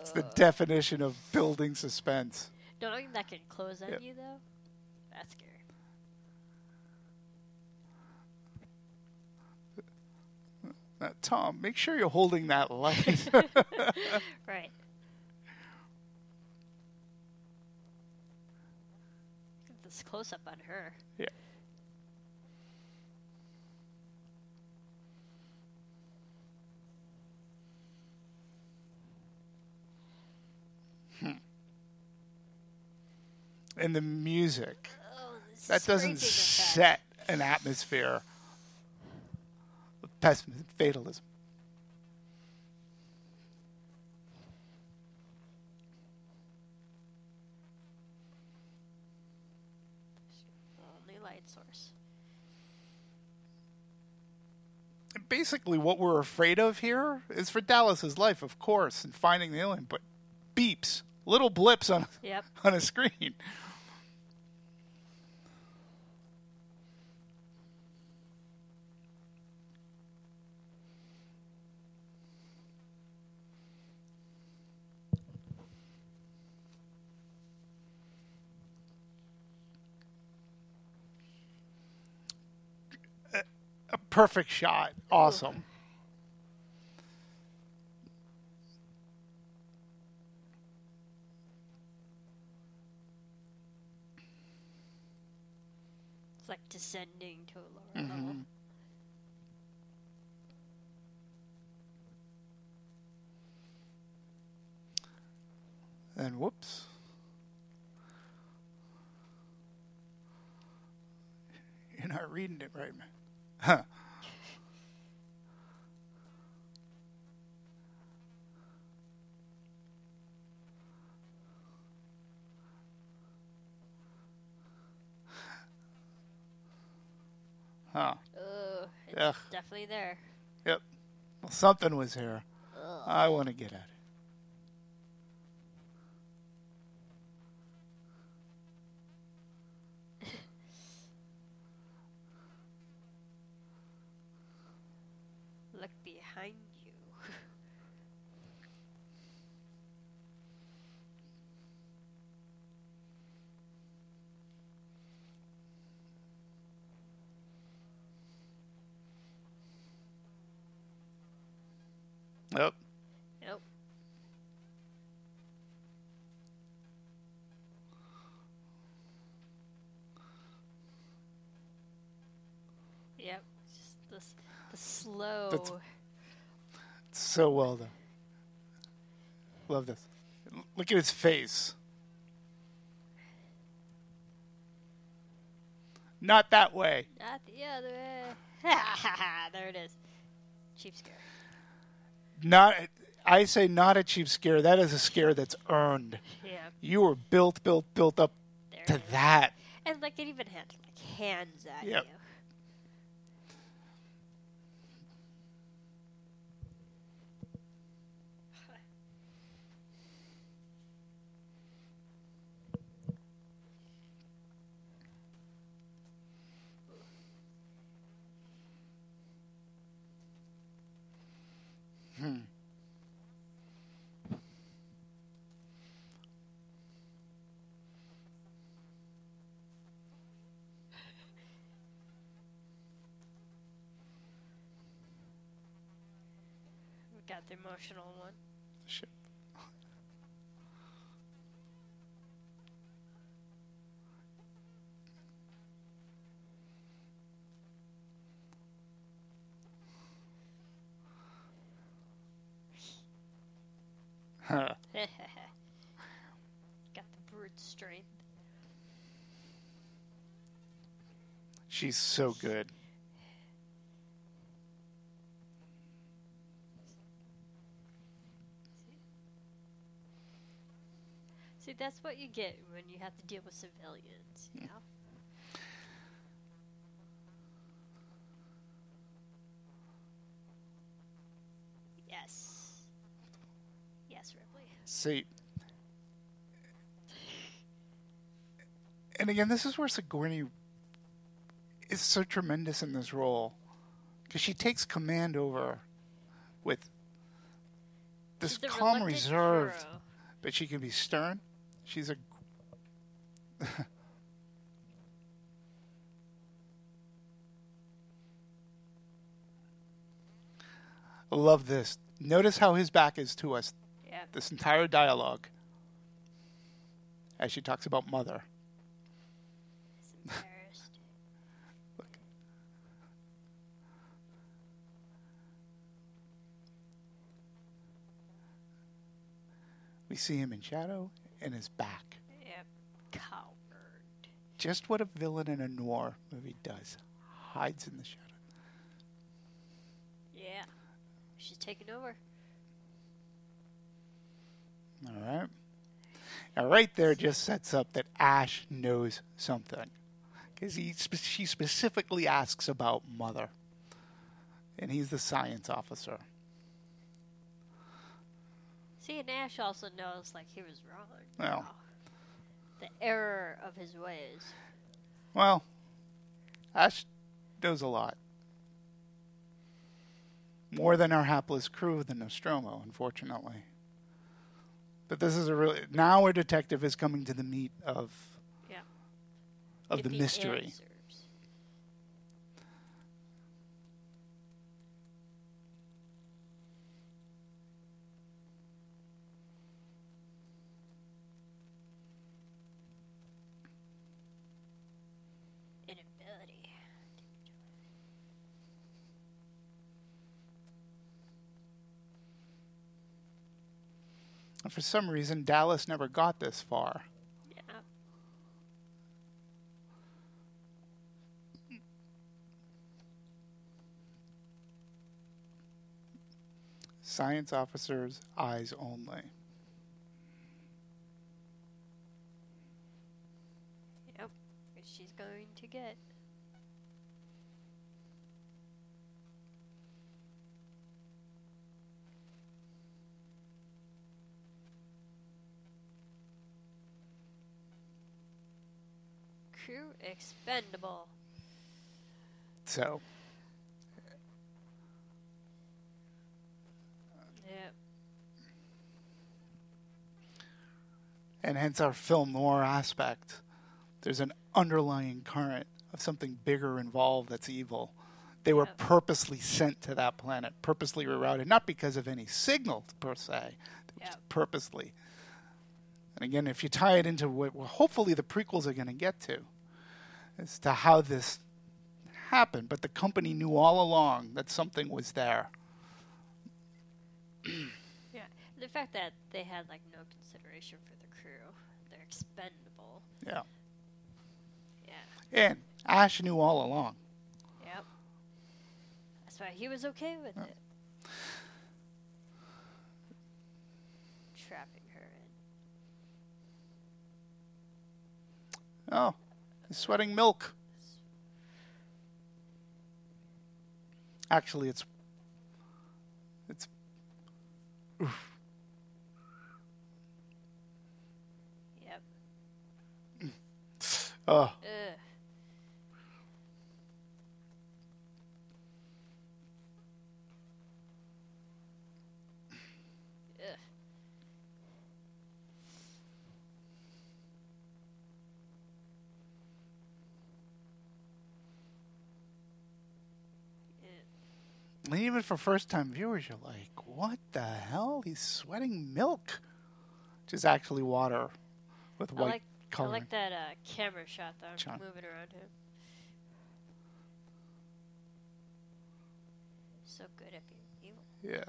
it's the definition of building suspense. Knowing that can close on you though, that's scary. Now, Tom, make sure you're holding that light. Right. Get This close up on her. yeah. Hmm. And the music. Oh, That doesn't set an atmosphere pessimism, fatalism. Only light source. Basically, what we're afraid of here is for Dallas's life, of course, and finding the alien, but beeps, little blips on Yep. on a screen. Perfect shot. Awesome. It's like descending to a lower mm-hmm. level. And whoops. You're not reading it right, man. Huh. Huh. Ugh, it's Ugh. definitely there. Yep. Well, something was here. I want to get at it. Look behind you. Yep. Nope. Yep. Just this the slow. That's- So well done. Love this. Look at his face. Not that way. Not the other way. there it is. Cheap scare. Not. I say not a cheap scare. That is a scare that's earned. Yeah. You were built, built, built up There to that. And like it even had like hands at Yep. you. the emotional one. Shit. Got the brute strength. She's so good. That's what you get when you have to deal with civilians, you know? Yes. Yes, Ripley. See. And again, this is where Sigourney is so tremendous in this role because she takes command over with this calm, reluctant reserved, hero. but she can be stern. She's a. love this. Notice how his back is to us Yeah. this entire dialogue as she talks about mother. Look. We see him in shadow and his back. yep. Coward. Just what a villain in a noir movie does. Hides in the shadow. Yeah. She's taking over. All right. Now, right there just sets up that Ash knows something. Because spe- she specifically asks about Mother. And he's the science officer. See, and Ash also knows, like, he was wrong. Well. know? The error of his ways. Well, Ash knows a lot. More than our hapless crew of the Nostromo, unfortunately. But this is a really now our detective is coming to the meat of Yeah. of Get the mystery. answers. And for some reason, Dallas never got this far. Yeah. Science officers, eyes only. Yep. She's going to get. Crew expendable. So, Yep. and hence our film noir aspect. There's an underlying current of something bigger involved that's evil. They were purposely sent to that planet, purposely rerouted, not because of any signal per se, just purposely. And again, if you tie it into what well, hopefully the prequels are going to get to, as to how this happened, but the company knew all along that something was there. Yeah. The fact that they had like no consideration for the crew. They're expendable. Yeah. Yeah. And Ash knew all along. Yep. That's why he was okay with it. Trapping her in. Oh, he's sweating milk. Actually, it's it's Yep. oh Ugh. Ugh. And even for first time viewers, you're like, what the hell? He's sweating milk, which is actually water with I white like I like that uh, camera shot though, John. moving around him. So good at being evil. Yeah.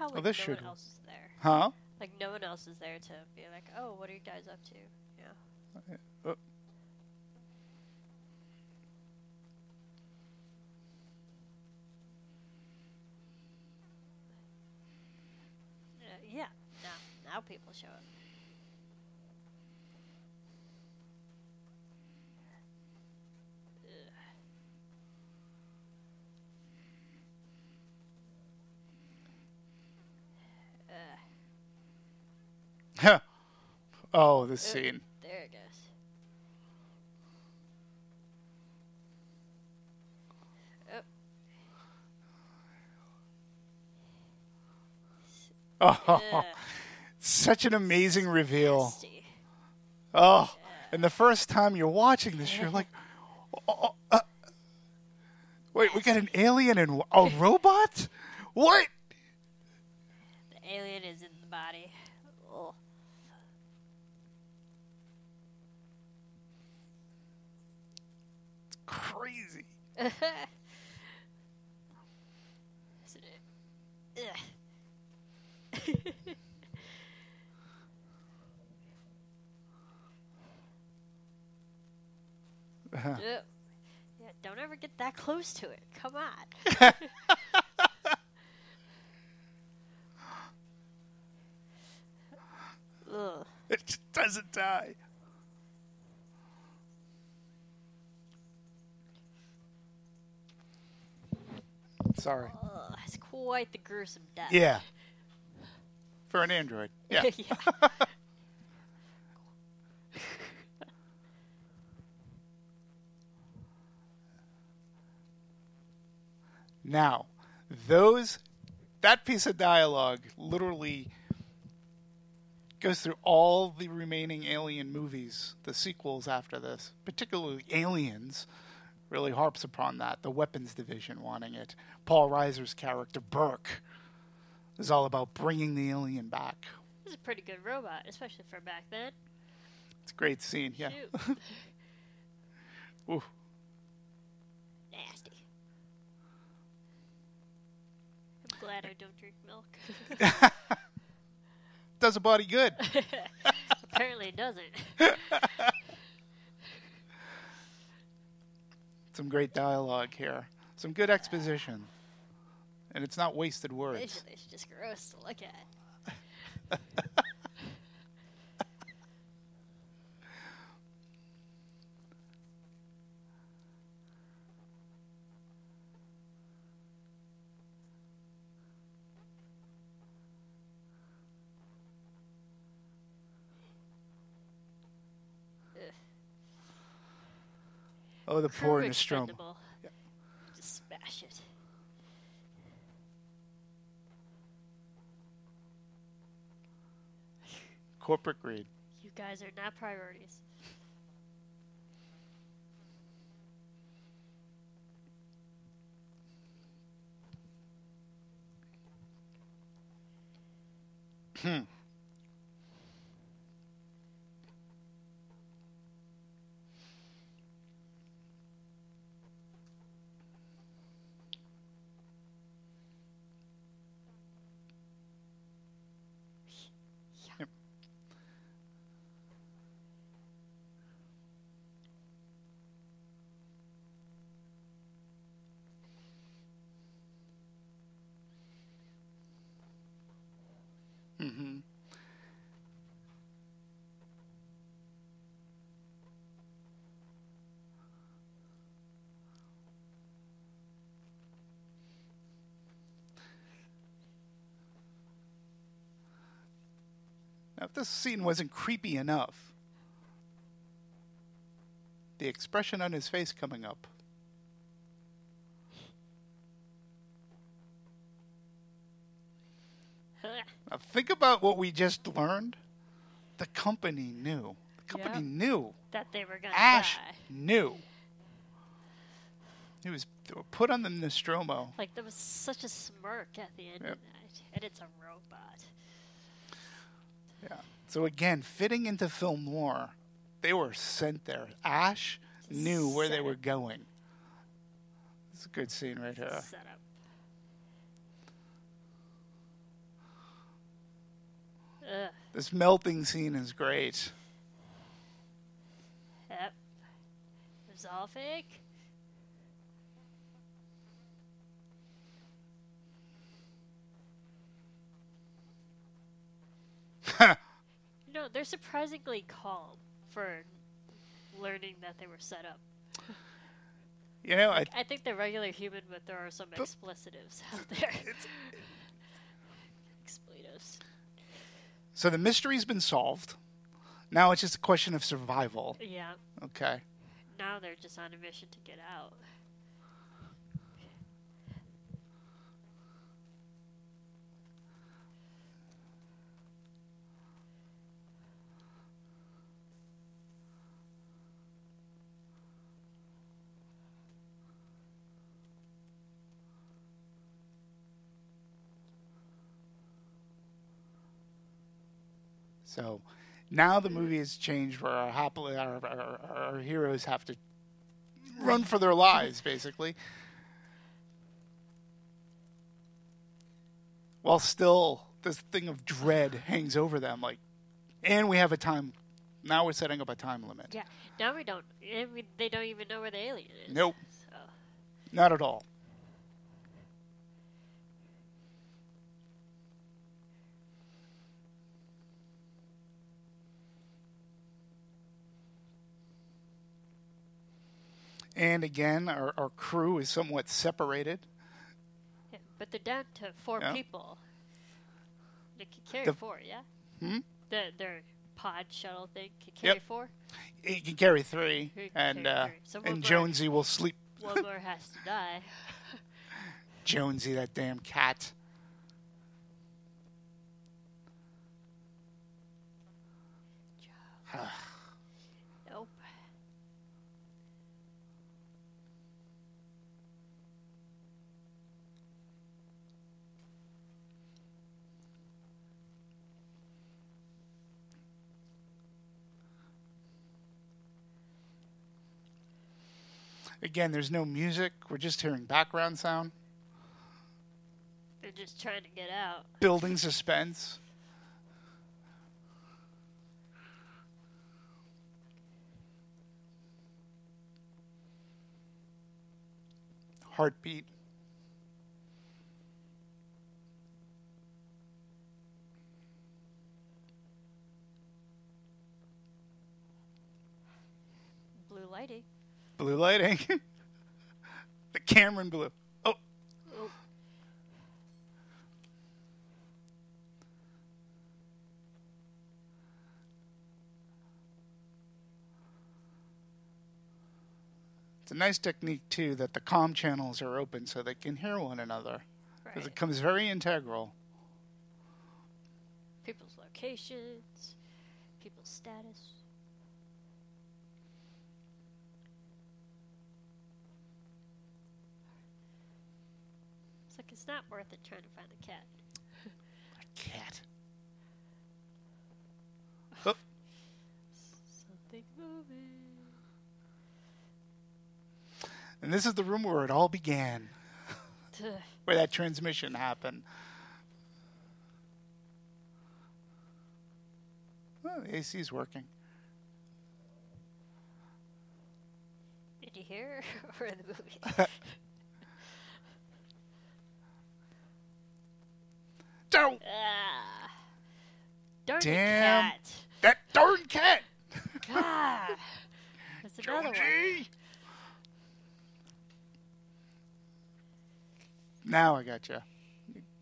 Love how like this no should- one else is there. Huh? Like no one else is there to be like, oh, what are you guys up to? Yeah. Uh, Uh, yeah. Now, now people show up. oh, this scene. There it goes. Oh, Oh, such an amazing reveal. Oh, and the first time you're watching this, you're like, oh, oh, uh, wait, we got an alien and a robot? What? The alien is in the body. Ugh. Crazy. Isn't it? Ugh. Ugh. Yeah, don't ever get that close to it. Come on. It just doesn't die. Sorry. Oh, Ugh, it's quite the gruesome death. Yeah. For an android. Yeah. yeah. Now, those that piece of dialogue literally goes through all the remaining Alien movies, the sequels after this, particularly Aliens. Really harps upon that. The weapons division wanting it. Paul Reiser's character Burke is all about bringing the alien back. Is a pretty good robot, especially for back then. It's a great scene. Yeah. Ooh. Nasty. I'm glad I don't drink milk. Does a body good. Apparently it doesn't. Some great dialogue here. Some good exposition. And it's not wasted words. It's just gross to look at. Ugh. Oh, the Crew poor Nostromo. expendable. Just smash it. Corporate greed. You guys are not priorities. Yep. Mm-hmm. Now, if this scene wasn't creepy enough, the expression on his face coming up. Now, think about what we just learned. The company knew. The company Yep. knew. that they were gonna Ash die. knew. He was put on the Nostromo. Like there was such a smirk at the end Yep. of that, and it's a robot. Yeah. So again, fitting into film noir, they were sent there. Ash knew where they were going. It's a good scene right here. Setup. Ugh. This melting scene is great. Yep. It was all fake. You know, they're surprisingly calm for learning that they were set up. You know, I, I think the regular human but there are some explicitives out there. Expletives. so the mystery's been solved. Now it's just a question of survival. Yeah. Okay. Now they're just on a mission to get out. So now the movie has changed where our happily our, our, our heroes have to run for their lives, basically. While still this thing of dread hangs over them, like, and we have a time. Now we're setting up a time limit. Yeah. Now we don't. I mean, they don't even know where the alien is. Nope, So. not at all. And again, our, our crew is somewhat separated. Yeah, but they're down to four Yeah. people. They can carry The- four, yeah? Hmm? The, their pod shuttle thing can carry Yep. four. He can carry three, can and carry uh, three. And Jonesy will sleep. One more has to die. Jonesy, that damn cat. Again, there's no music. We're just hearing background sound, They're just trying to get out. building suspense. Heartbeat. Blue lighting. Blue lighting. the Cameron blue. Oh, Oh, it's a nice technique too that the comm channels are open so they can hear one another. Because right. it comes very integral. People's locations, people's status. It's not worth it trying to find a cat. A cat. Oh, Something moving. and this is the room where it all began, where that transmission happened. Oh, the AC is working. Did you hear or in the movie? Don't ah. Darn Damn. cat. that darn cat, God. There's another one. Now I got you.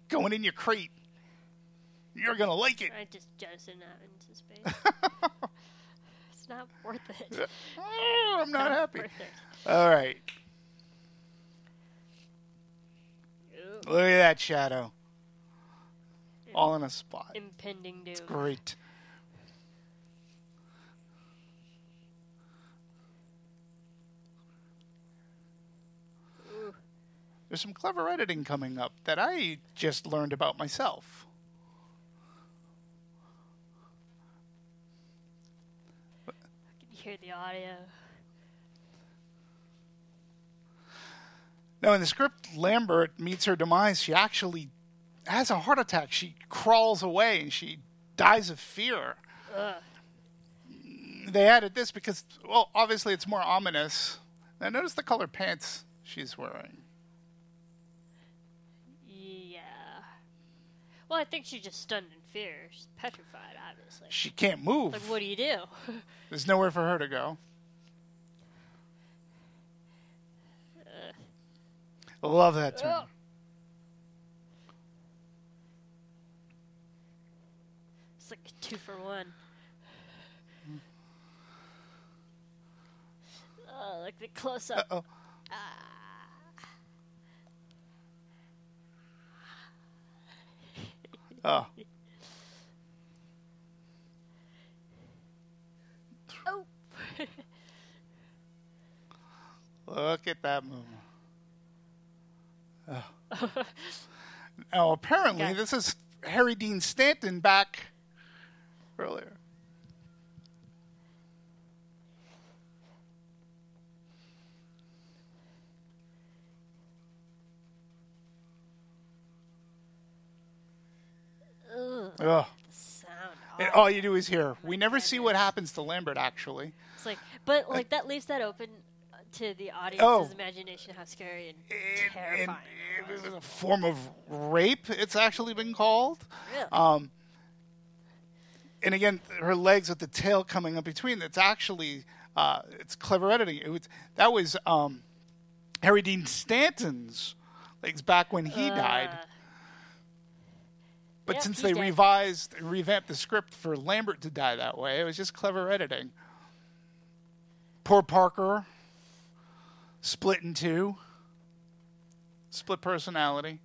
Going in your crate. You're gonna like it. I just jettison out into space. it's not worth it. Oh, I'm not happy. All right. Look at that shadow. All in a spot. Impending doom. It's Great. Ooh. There's some clever editing coming up that I just learned about myself. I can hear the audio. Now, in the script, Lambert meets her demise. She actually has a heart attack. She crawls away and she dies of fear. They added this because, well, obviously it's more ominous. Now notice the color pants she's wearing. Yeah. Well, I think she's just stunned in fear. She's petrified, obviously. She can't move. Like, what do you do? There's nowhere for her to go. Love that term. Oh. It's like a two for one. Oh, like the close up. Uh-oh. Ah. Ah. Oh, Oh, look at that movement. Oh. Ah. now, apparently, Okay. this is Harry Dean Stanton back earlier. ugh, Ugh. And all you do is hear. We never see what happens to Lambert, actually. It's like, but like that leaves that open uh, to the audience's Oh. imagination how scary and And- and terrifying. it was a form of rape, it's actually been called. Really? Um, and again, her legs with the tail coming up between. It's actually uh, it's clever editing. It was that was um, Harry Dean Stanton's legs back when he died. Uh, But Yep, since they dead. revised, revamped the script for Lambert to die that way, it was just clever editing. Poor Parker, split in two, split personality.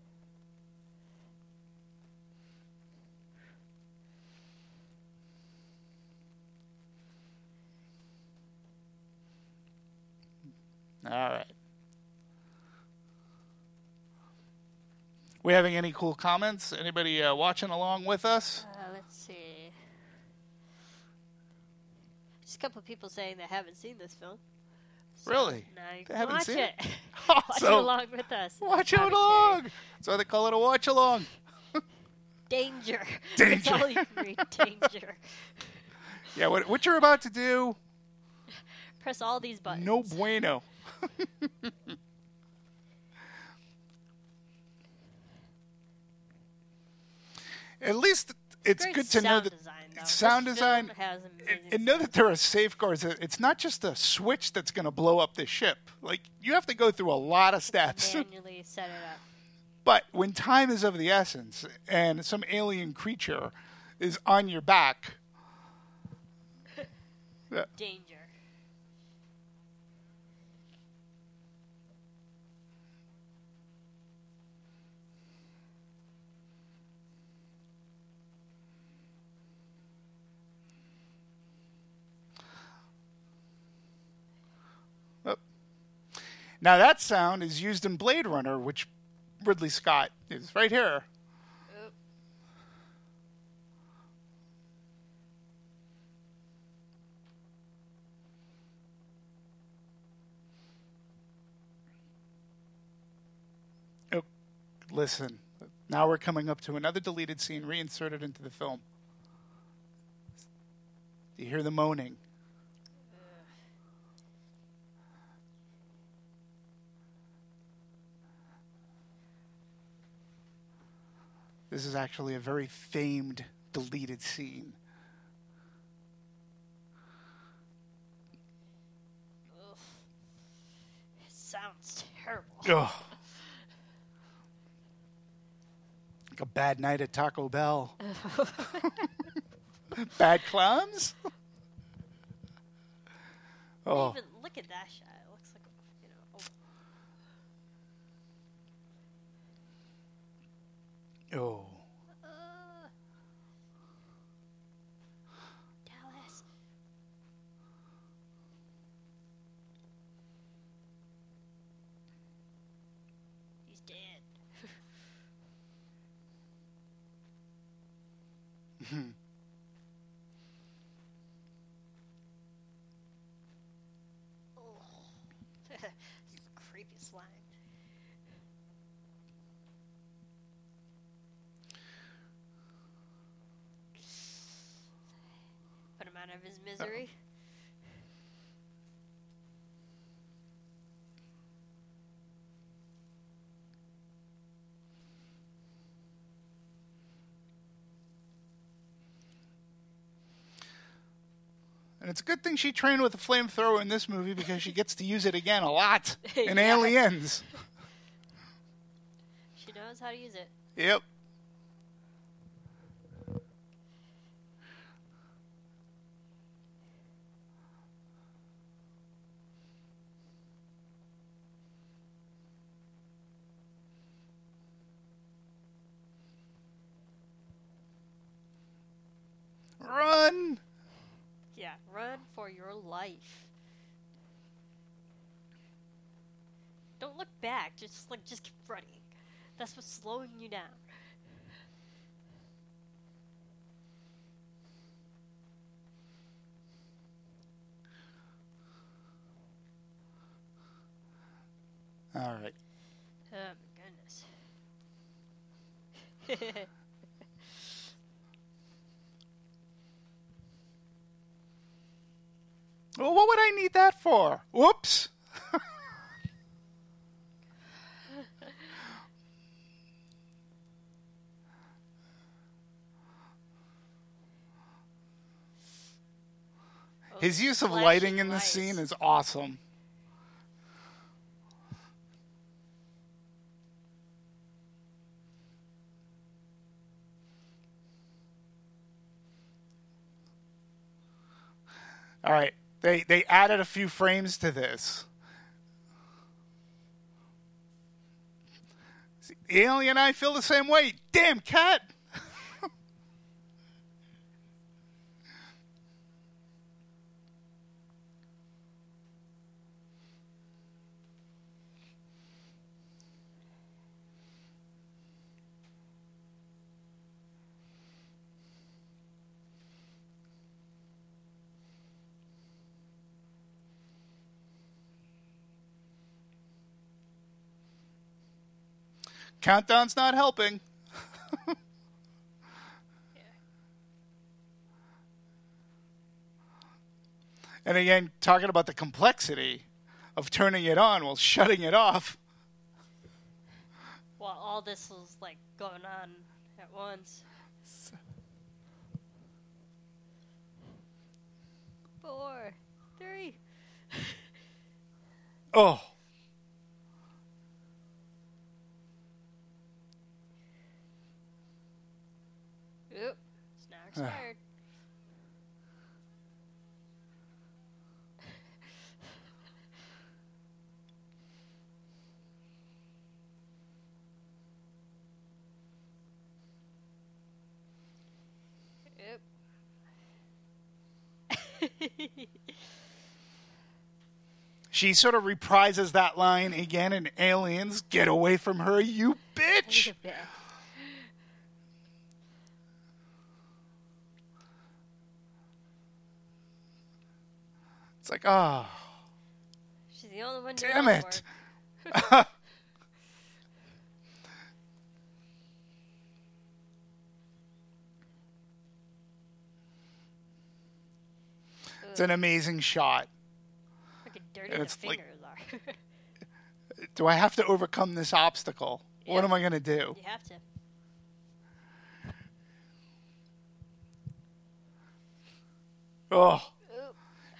All right. We having any cool comments? Anybody uh, watching along with us? uh, let's see. Just a couple of people saying they haven't seen this film. So Really? They haven't watch seen it. it? watch it along with us. Watch it along. That's why they call it a watch along. Danger. Danger. That's all you read. Danger. Yeah, what, what you're about to do, Press all these buttons. no bueno. At least it's Great good to know that design, sound This design and know that there are safeguards. It's not just a switch that's going to blow up the ship. Like you have to go through a lot of steps. manually set it up. But when time is of the essence and some alien creature is on your back, Danger. Now that sound is used in Blade Runner, which Ridley Scott is right here. Oop. Oh, listen. Now we're coming up to another deleted scene reinserted into the film. Do you hear the moaning. This is actually a very famed deleted scene. It sounds terrible. Ugh. Like a bad night at Taco Bell. bad clowns? oh, Even look at that shot. It looks like you know. Oh, oh. uh, Dallas. He's dead. oh. Creepy slime. out of his misery. And it's a good thing she trained with a flamethrower in this movie because she gets to use it again a lot in Yeah. Aliens. She knows how to use it. Yep. Run! Yeah, run for your life. Don't look back. Just like just keep running. That's what's slowing you down. All right. Oh my goodness. Well, what would I need that for? Whoops. His use of lighting in the scene is awesome. All right. They they added a few frames to this. See, Alien and I feel the same way. Damn cat. Countdown's not helping. and again, talking about the complexity of turning it on while shutting it off. While all this was like going on at once. Four, three. Oh. Oop, it's now expired. Oop. She sort of reprises that line again in Aliens Get away from her, you bitch! It's like, oh, She's the only one. to damn it. It's an amazing shot. How dirty And the it's like- are. Do I have to overcome this obstacle? What am I going to do? you have to. Oh,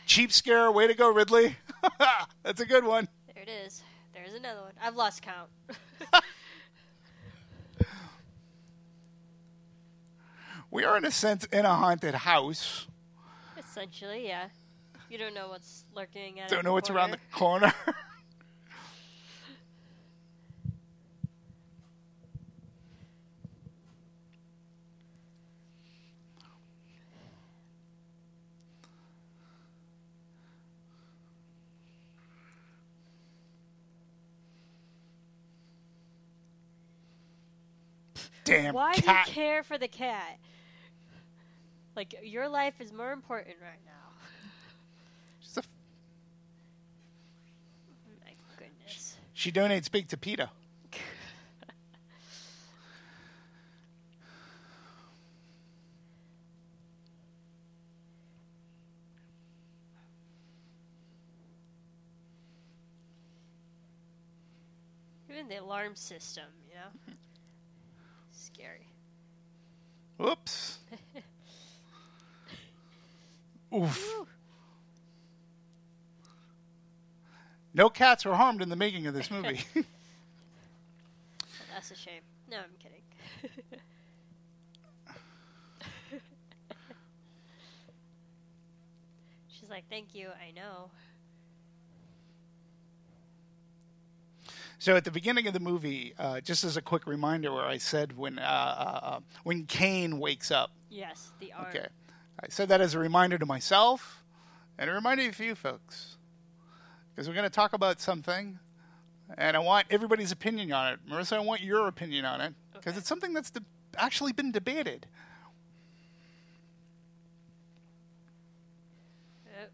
cheap scare. Way to go, Ridley. That's a good one. there it is. There's another one. I've lost count. We are, in a sense, in a haunted house. Essentially, yeah. You don't know what's lurking at. Don't know what's around the corner. damn Why cat. do you care for the cat? Like, your life is more important right now. She's a f- My goodness. She donates big to PETA. Even the alarm system, you know? Mm-hmm. Scary. Whoops. Oof. No cats were harmed in the making of this movie. Oh, that's a shame. No, I'm kidding. She's like, thank you, I know. So at the beginning of the movie, uh, just as a quick reminder, where I said when uh, uh, uh, when Kane wakes up, Yes, the okay, I said that as a reminder to myself and a reminder to you folks, because we're going to talk about something, and I want everybody's opinion on it. Marissa, I want your opinion on it because Okay. it's something that's de- actually been debated. Yep.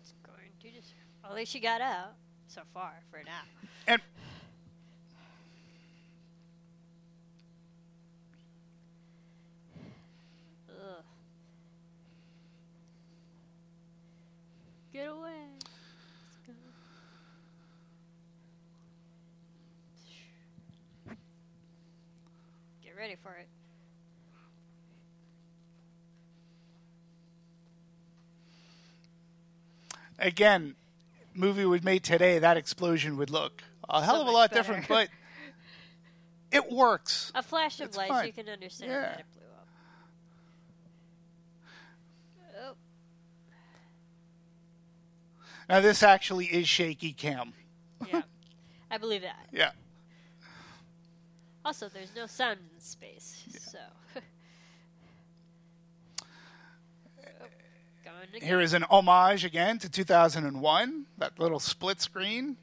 It's going to just. Well, at least she got out so far for now. And Ugh. Get away. Get ready for it. again, movie was made today, that explosion would look a hell So of a lot better. different, but it works. A flash of It's light, fine. you can understand Yeah. that it blew up. Oh, Now this actually is shaky cam. yeah. I believe that. Yeah. Also, there's no sound in space, so. Oh, going again. Here is an homage again to 2001, that little split screen.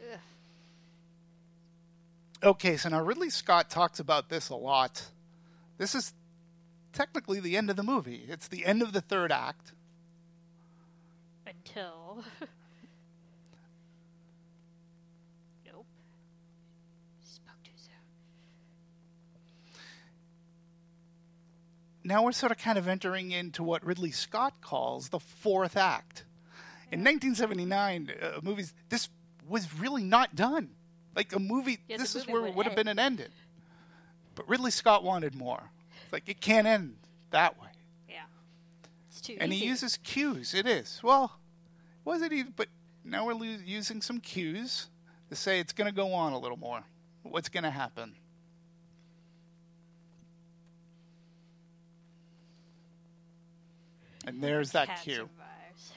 Ugh. Okay, so now Ridley Scott talks about this a lot. This is technically the end of the movie. It's the end of the third act. Until. nope. Spoke too soon. Now we're sort of kind of entering into what Ridley Scott calls the fourth act. In 1979, uh, movies this was really not done. Like a movie, Yeah, this is where it would have been an ending. But Ridley Scott wanted more. It's like it can't end that way. Yeah. It's too And easy. he uses cues. It is. Well, was it even? But now we're lo- using some cues to say it's going to go on a little more. What's going to happen? And there's that Cat cue. survives.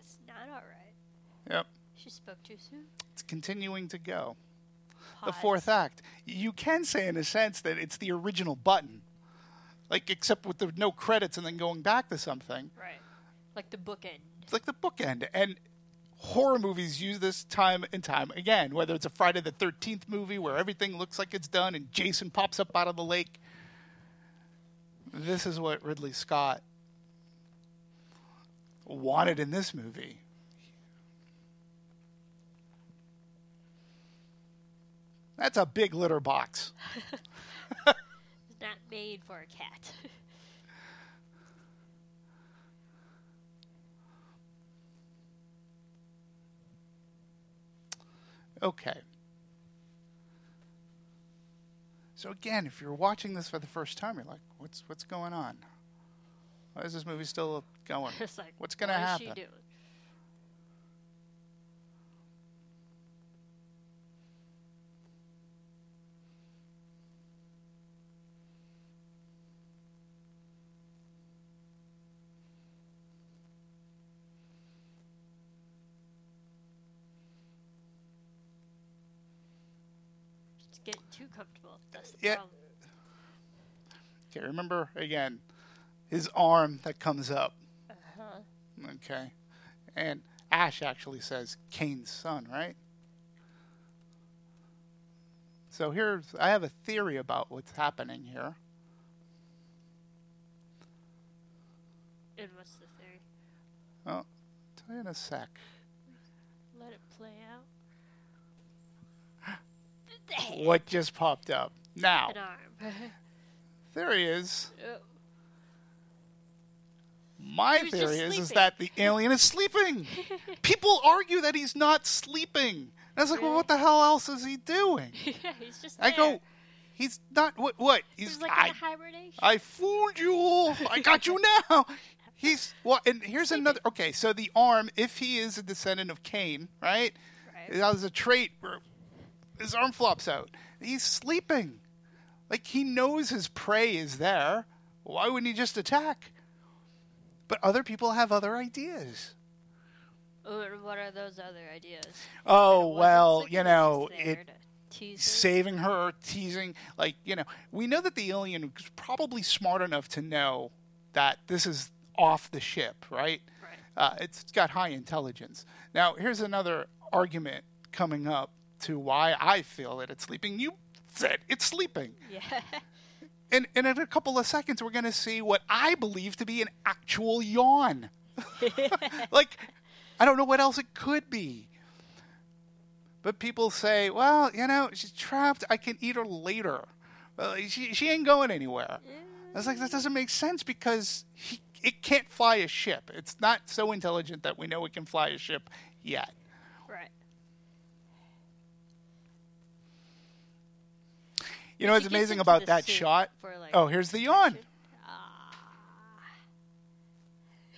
It's not alright. Yep. She spoke too soon. It's continuing to go. The fourth act. You can say, in a sense, that it's the original button. Like, except with the no credits and then going back to something. Right. Like the bookend. It's like the bookend. And horror movies use this time and time again, whether it's a Friday the 13th movie where everything looks like it's done and Jason pops up out of the lake. This is what Ridley Scott wanted in this movie. That's a big litter box. It's not made for a cat. Okay. So again, if you're watching this for the first time, you're like, "What's what's going on? Why is this movie still going? like, what's going to happen?" Too comfortable. That's the Yeah. problem. Okay, remember again, his arm that comes up. Uh-huh. Okay, and Ash actually says Kane's son, right? So here's I have a theory about what's happening here. And what's the theory? Oh, tell you in a sec. Let let it play out. The hand. What just popped up? Now, An arm. there he is. Oh, My He was just theory is, is that the alien is sleeping. People argue that he's not sleeping. And I was like, well, what the hell else is he doing? yeah, he's just I there. go, he's not. What? What? He's. He's like I, hibernation. I fooled you. I got you now. He's well, and here's another. Okay, so the arm, if he is a descendant of Cain, right? Right. That was a trait his arm flops out. He's sleeping. Like he knows his prey is there. Why wouldn't he just attack? But other people have other ideas. What are those other ideas? Oh well, you know, it saving her, teasing, like, you know, we know that the alien is probably smart enough to know that this is off the ship, right? Right. Uh, it's got high intelligence. Now, here's another argument coming up to why I feel that it's sleeping. You said it's sleeping. Yeah. And, and in a couple of seconds, we're going to see what I believe to be an actual yawn. like, I don't know what else it could be. But people say, well, you know, she's trapped. I can eat her later. Well, she, she ain't going anywhere. I was like, that doesn't make sense because he, it can't fly a ship. It's not so intelligent that we know it can fly a ship yet. right. You know what's amazing about that shot? like, oh, here's the yawn.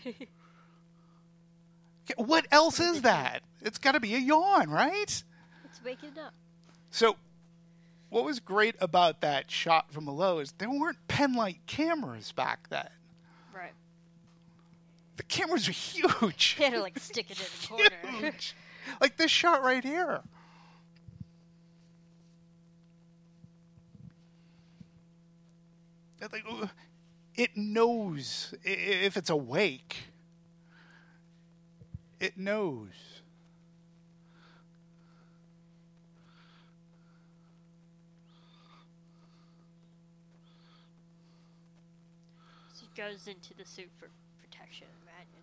Okay, ah. What else is that? It's got to be a yawn, right? It's waking up. So, what was great about that shot from below is there weren't pen light cameras back then. Right. The cameras were huge. They had to like stick it in the corner. huge. Like this shot right here. Like, uh, It knows if it's awake. It knows. it goes into the suit for protection, imagine.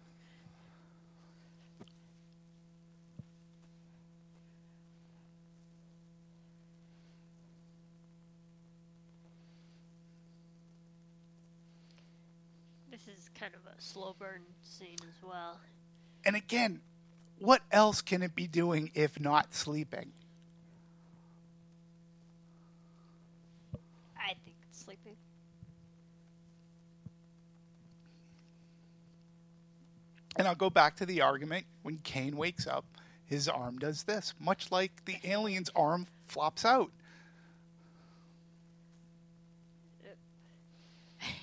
This is kind of a slow burn scene as well. And again, what else can it be doing if not sleeping? I think it's sleeping. And I'll go back to the argument when Kane wakes up, his arm does this, much like the alien's arm flops out.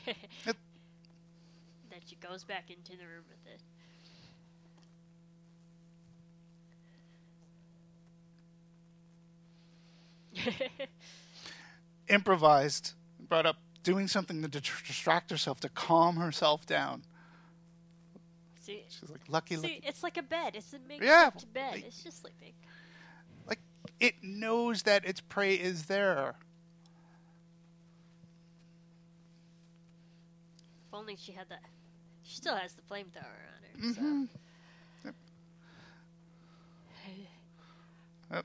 It- Then she goes back into the room with it. improvised, brought up doing something to distract herself, to calm herself down. See, She's like, lucky, see, lucky. it's like a bed. It's a makeshift Yeah, bed. like- It's just sleeping. Like, it knows that its prey is there. If only she had that. She still has the flamethrower on her. Mm-hmm. So. Yep.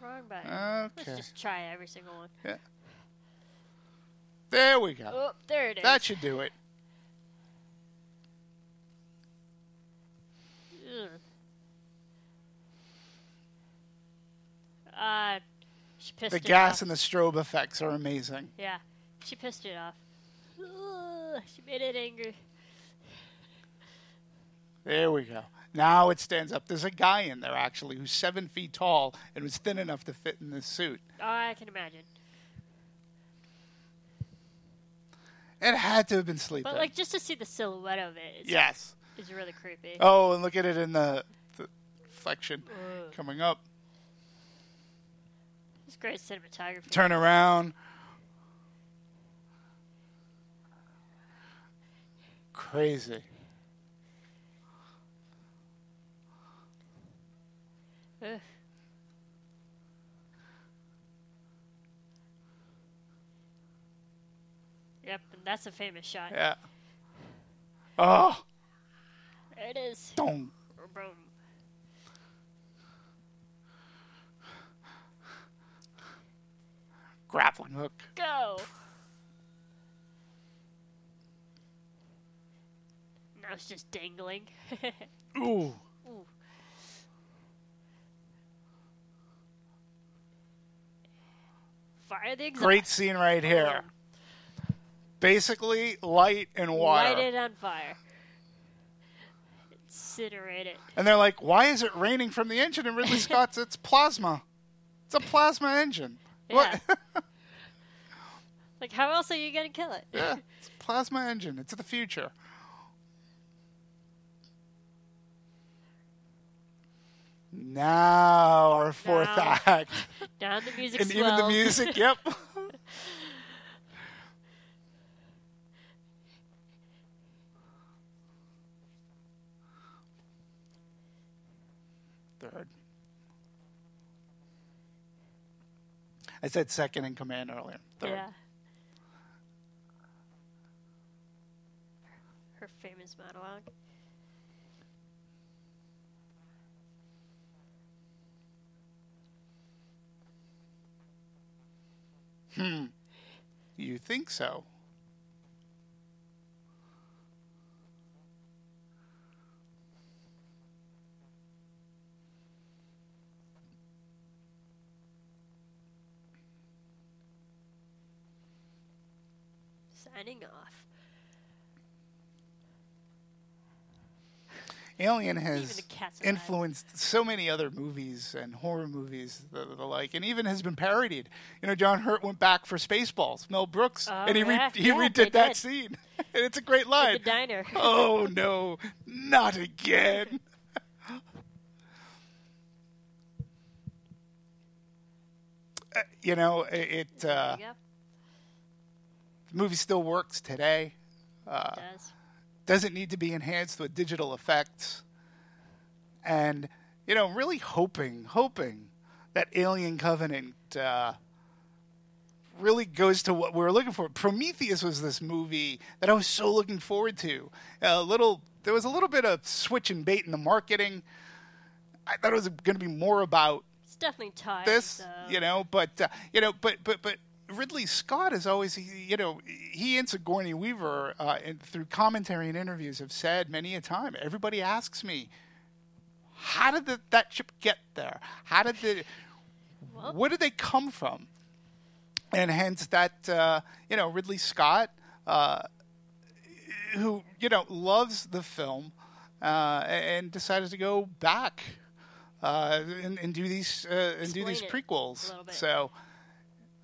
Wrong button. Okay. Let's just try every single one. Yeah. There we go. Oh, there it is. That should do it. Ugh. Uh, she pissed The gas off. and the strobe effects are amazing. Yeah, she pissed it off. Ugh, she made it angry. There we go. Now it stands up. There's a guy in there actually who's seven feet tall and was thin enough to fit in this suit. Oh, I can imagine. It had to have been sleeping. But like just to see the silhouette of it is, yes. is really creepy. Oh, and look at it in the, the reflection Ugh. coming up. It's great cinematography. Turn around. Crazy. Ugh. Yep, and that's a famous shot. Yeah. Oh. There it is. Boom. Boom. Grappling hook. Go. Now it's just dangling. Ooh. Fire the exhaust. Great scene right oh, here. Basically, light and water. Light it on fire. Incinerate it. And they're like, why is it raining from the engine? And Ridley Scott's, it's plasma. It's a plasma engine. Yeah. What? Like, how else are you gonna kill it? yeah, it's a plasma engine. It's the future. Now our fourth Now. act. Down the music and even the music, yep. Third. I said second in command earlier. Third. Yeah. Her famous monologue. Hmm. You think so? Signing off. Alien has influenced so many other movies and horror movies, the, the like, and even has been parodied. You know, John Hurt went back for Spaceballs, Mel Brooks, Oh, and he re- yeah. he Yeah, redid that did. scene, and it's a great At line. the diner. oh no, not again! Uh, you know, it, it uh, movie still works today. It does. Doesn't need to be enhanced with digital effects. And, you know, really hoping, hoping that Alien Covenant uh, really goes to what we were looking for. Prometheus was this movie that I was so looking forward to. A little, there was a little bit of switch and bait in the marketing. I thought it was going to be more about It's definitely tied. this, so- you know, but uh, you know, but but but Ridley Scott is always, you know, he and Sigourney Weaver, uh, and through commentary and interviews, have said many a time. Everybody asks me, how did the, that ship get there? How did the, where did they come from? And hence that, uh, you know, Ridley Scott, uh, who you know loves the film, uh, and decided to go back uh, and, and do these uh, and do these prequels. So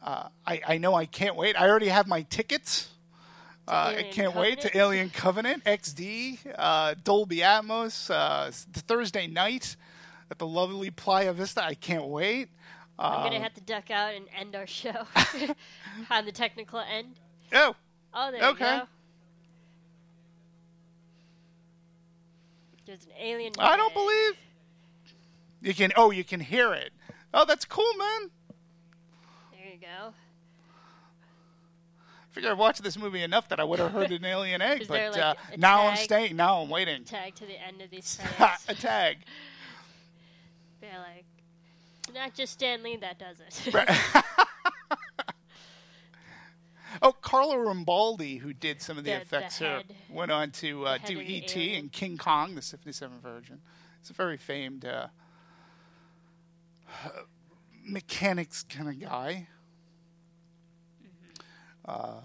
uh, I, I know I can't wait. I already have my tickets. Uh, I can't wait to Alien Covenant XD, uh, Dolby Atmos, uh, the Thursday night at the lovely Playa Vista. I can't wait. I'm Um, gonna have to duck out and end our show on the technical end. Oh, Oh, there Okay. you go. There's an alien. I don't believe you can. Oh, you can hear it. Oh, that's cool, man. There you go. I figure I've watched this movie enough that I would have heard an alien egg, Is but there, like, uh, a now I'm tag? staying. Now I'm waiting. Tag to the end of these a tag. They're like, not just Stan Lee that does it. Oh, Carlo Rambaldi, who did some of the, The- the effects here, head. went on to uh, head do of the E.T. alien. and King Kong, the 57 version. It's a very famed uh, mechanics kind of guy. Uh,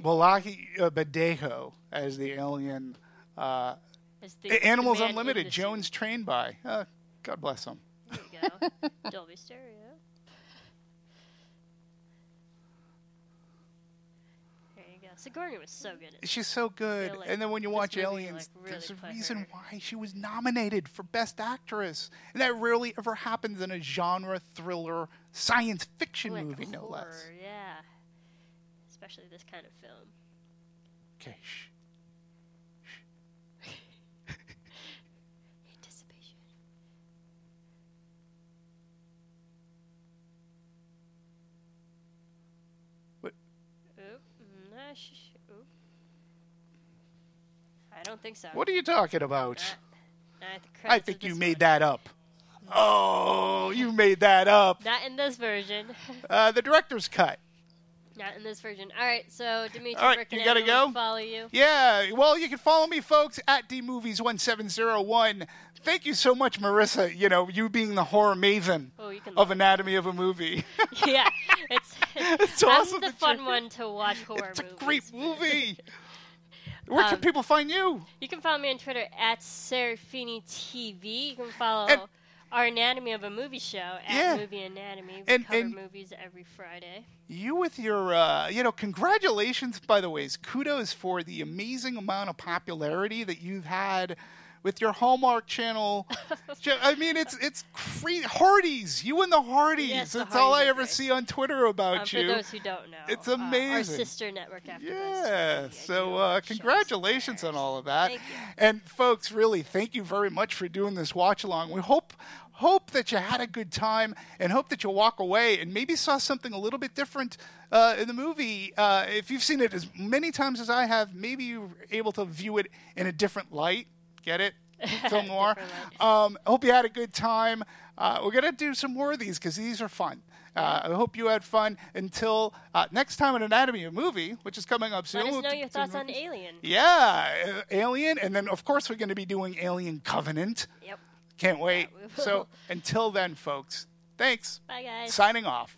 Bolaji uh, Badejo as the alien. Uh, It's the- Animals the Unlimited, Jones trained by. Uh, God bless him. There you go. Dolby Stereo. There you go. Sigourney was so good. At She's so good. like and then when you watch movie, Aliens, like, really there's a reason her- why she was nominated for Best Actress. And that rarely ever happens in a genre thriller science fiction like movie, no less. Yeah. Especially this kind of film. Okay, shh. Anticipation. What? Oop. Nah, sh-. I don't think so. What are you talking about? Not I think you this made one. that up. Oh, you made that up. Not in this version. Uh, the director's cut. Not in this version. All right, so Dimitri, All right, you gotta go? Follow you. Yeah, well, you can follow me, folks, at dmovies1701. Thank you so much, Marissa. You know, you being the horror maven Oh, of Anatomy of a Movie. yeah, it's It's I'm the fun one to watch horror it's a movies. great movie. Where can Um, people find you? You can follow me on Twitter at Serafini TV. You can follow And- our Anatomy of a Movie show at Yeah. Movie Anatomy. We And- cover and- movies every Friday. You with your, uh, you know, congratulations, by the way. Kudos for the amazing amount of popularity that you've had with your Hallmark channel. I mean, it's it's crazy. Hardys, you and the Hardys. Yes, the That's all I ever great. see on Twitter about Um, for you. those who don't know, It's uh, our sister network after Yeah. I So uh, congratulations on all of that. And folks, really, thank you very much for doing this watch along. We hope hope that you had a good time and hope that you walk away and maybe saw something a little bit different uh, in the movie. Uh, if you've seen it as many times as I have, maybe you're able to view it in a different light. Get it? Film noir. Um, hope you had a good time. Uh, we're gonna do some more of these because these are fun. Uh, I hope you had fun. Until uh, next time, an Anatomy of a Movie, which is coming up soon. Let us know your thoughts on. Alien. Yeah, Alien, and then of course we're going to be doing Alien Covenant. Yep. Can't wait. will. So until then, folks, thanks. Bye, guys. Signing off.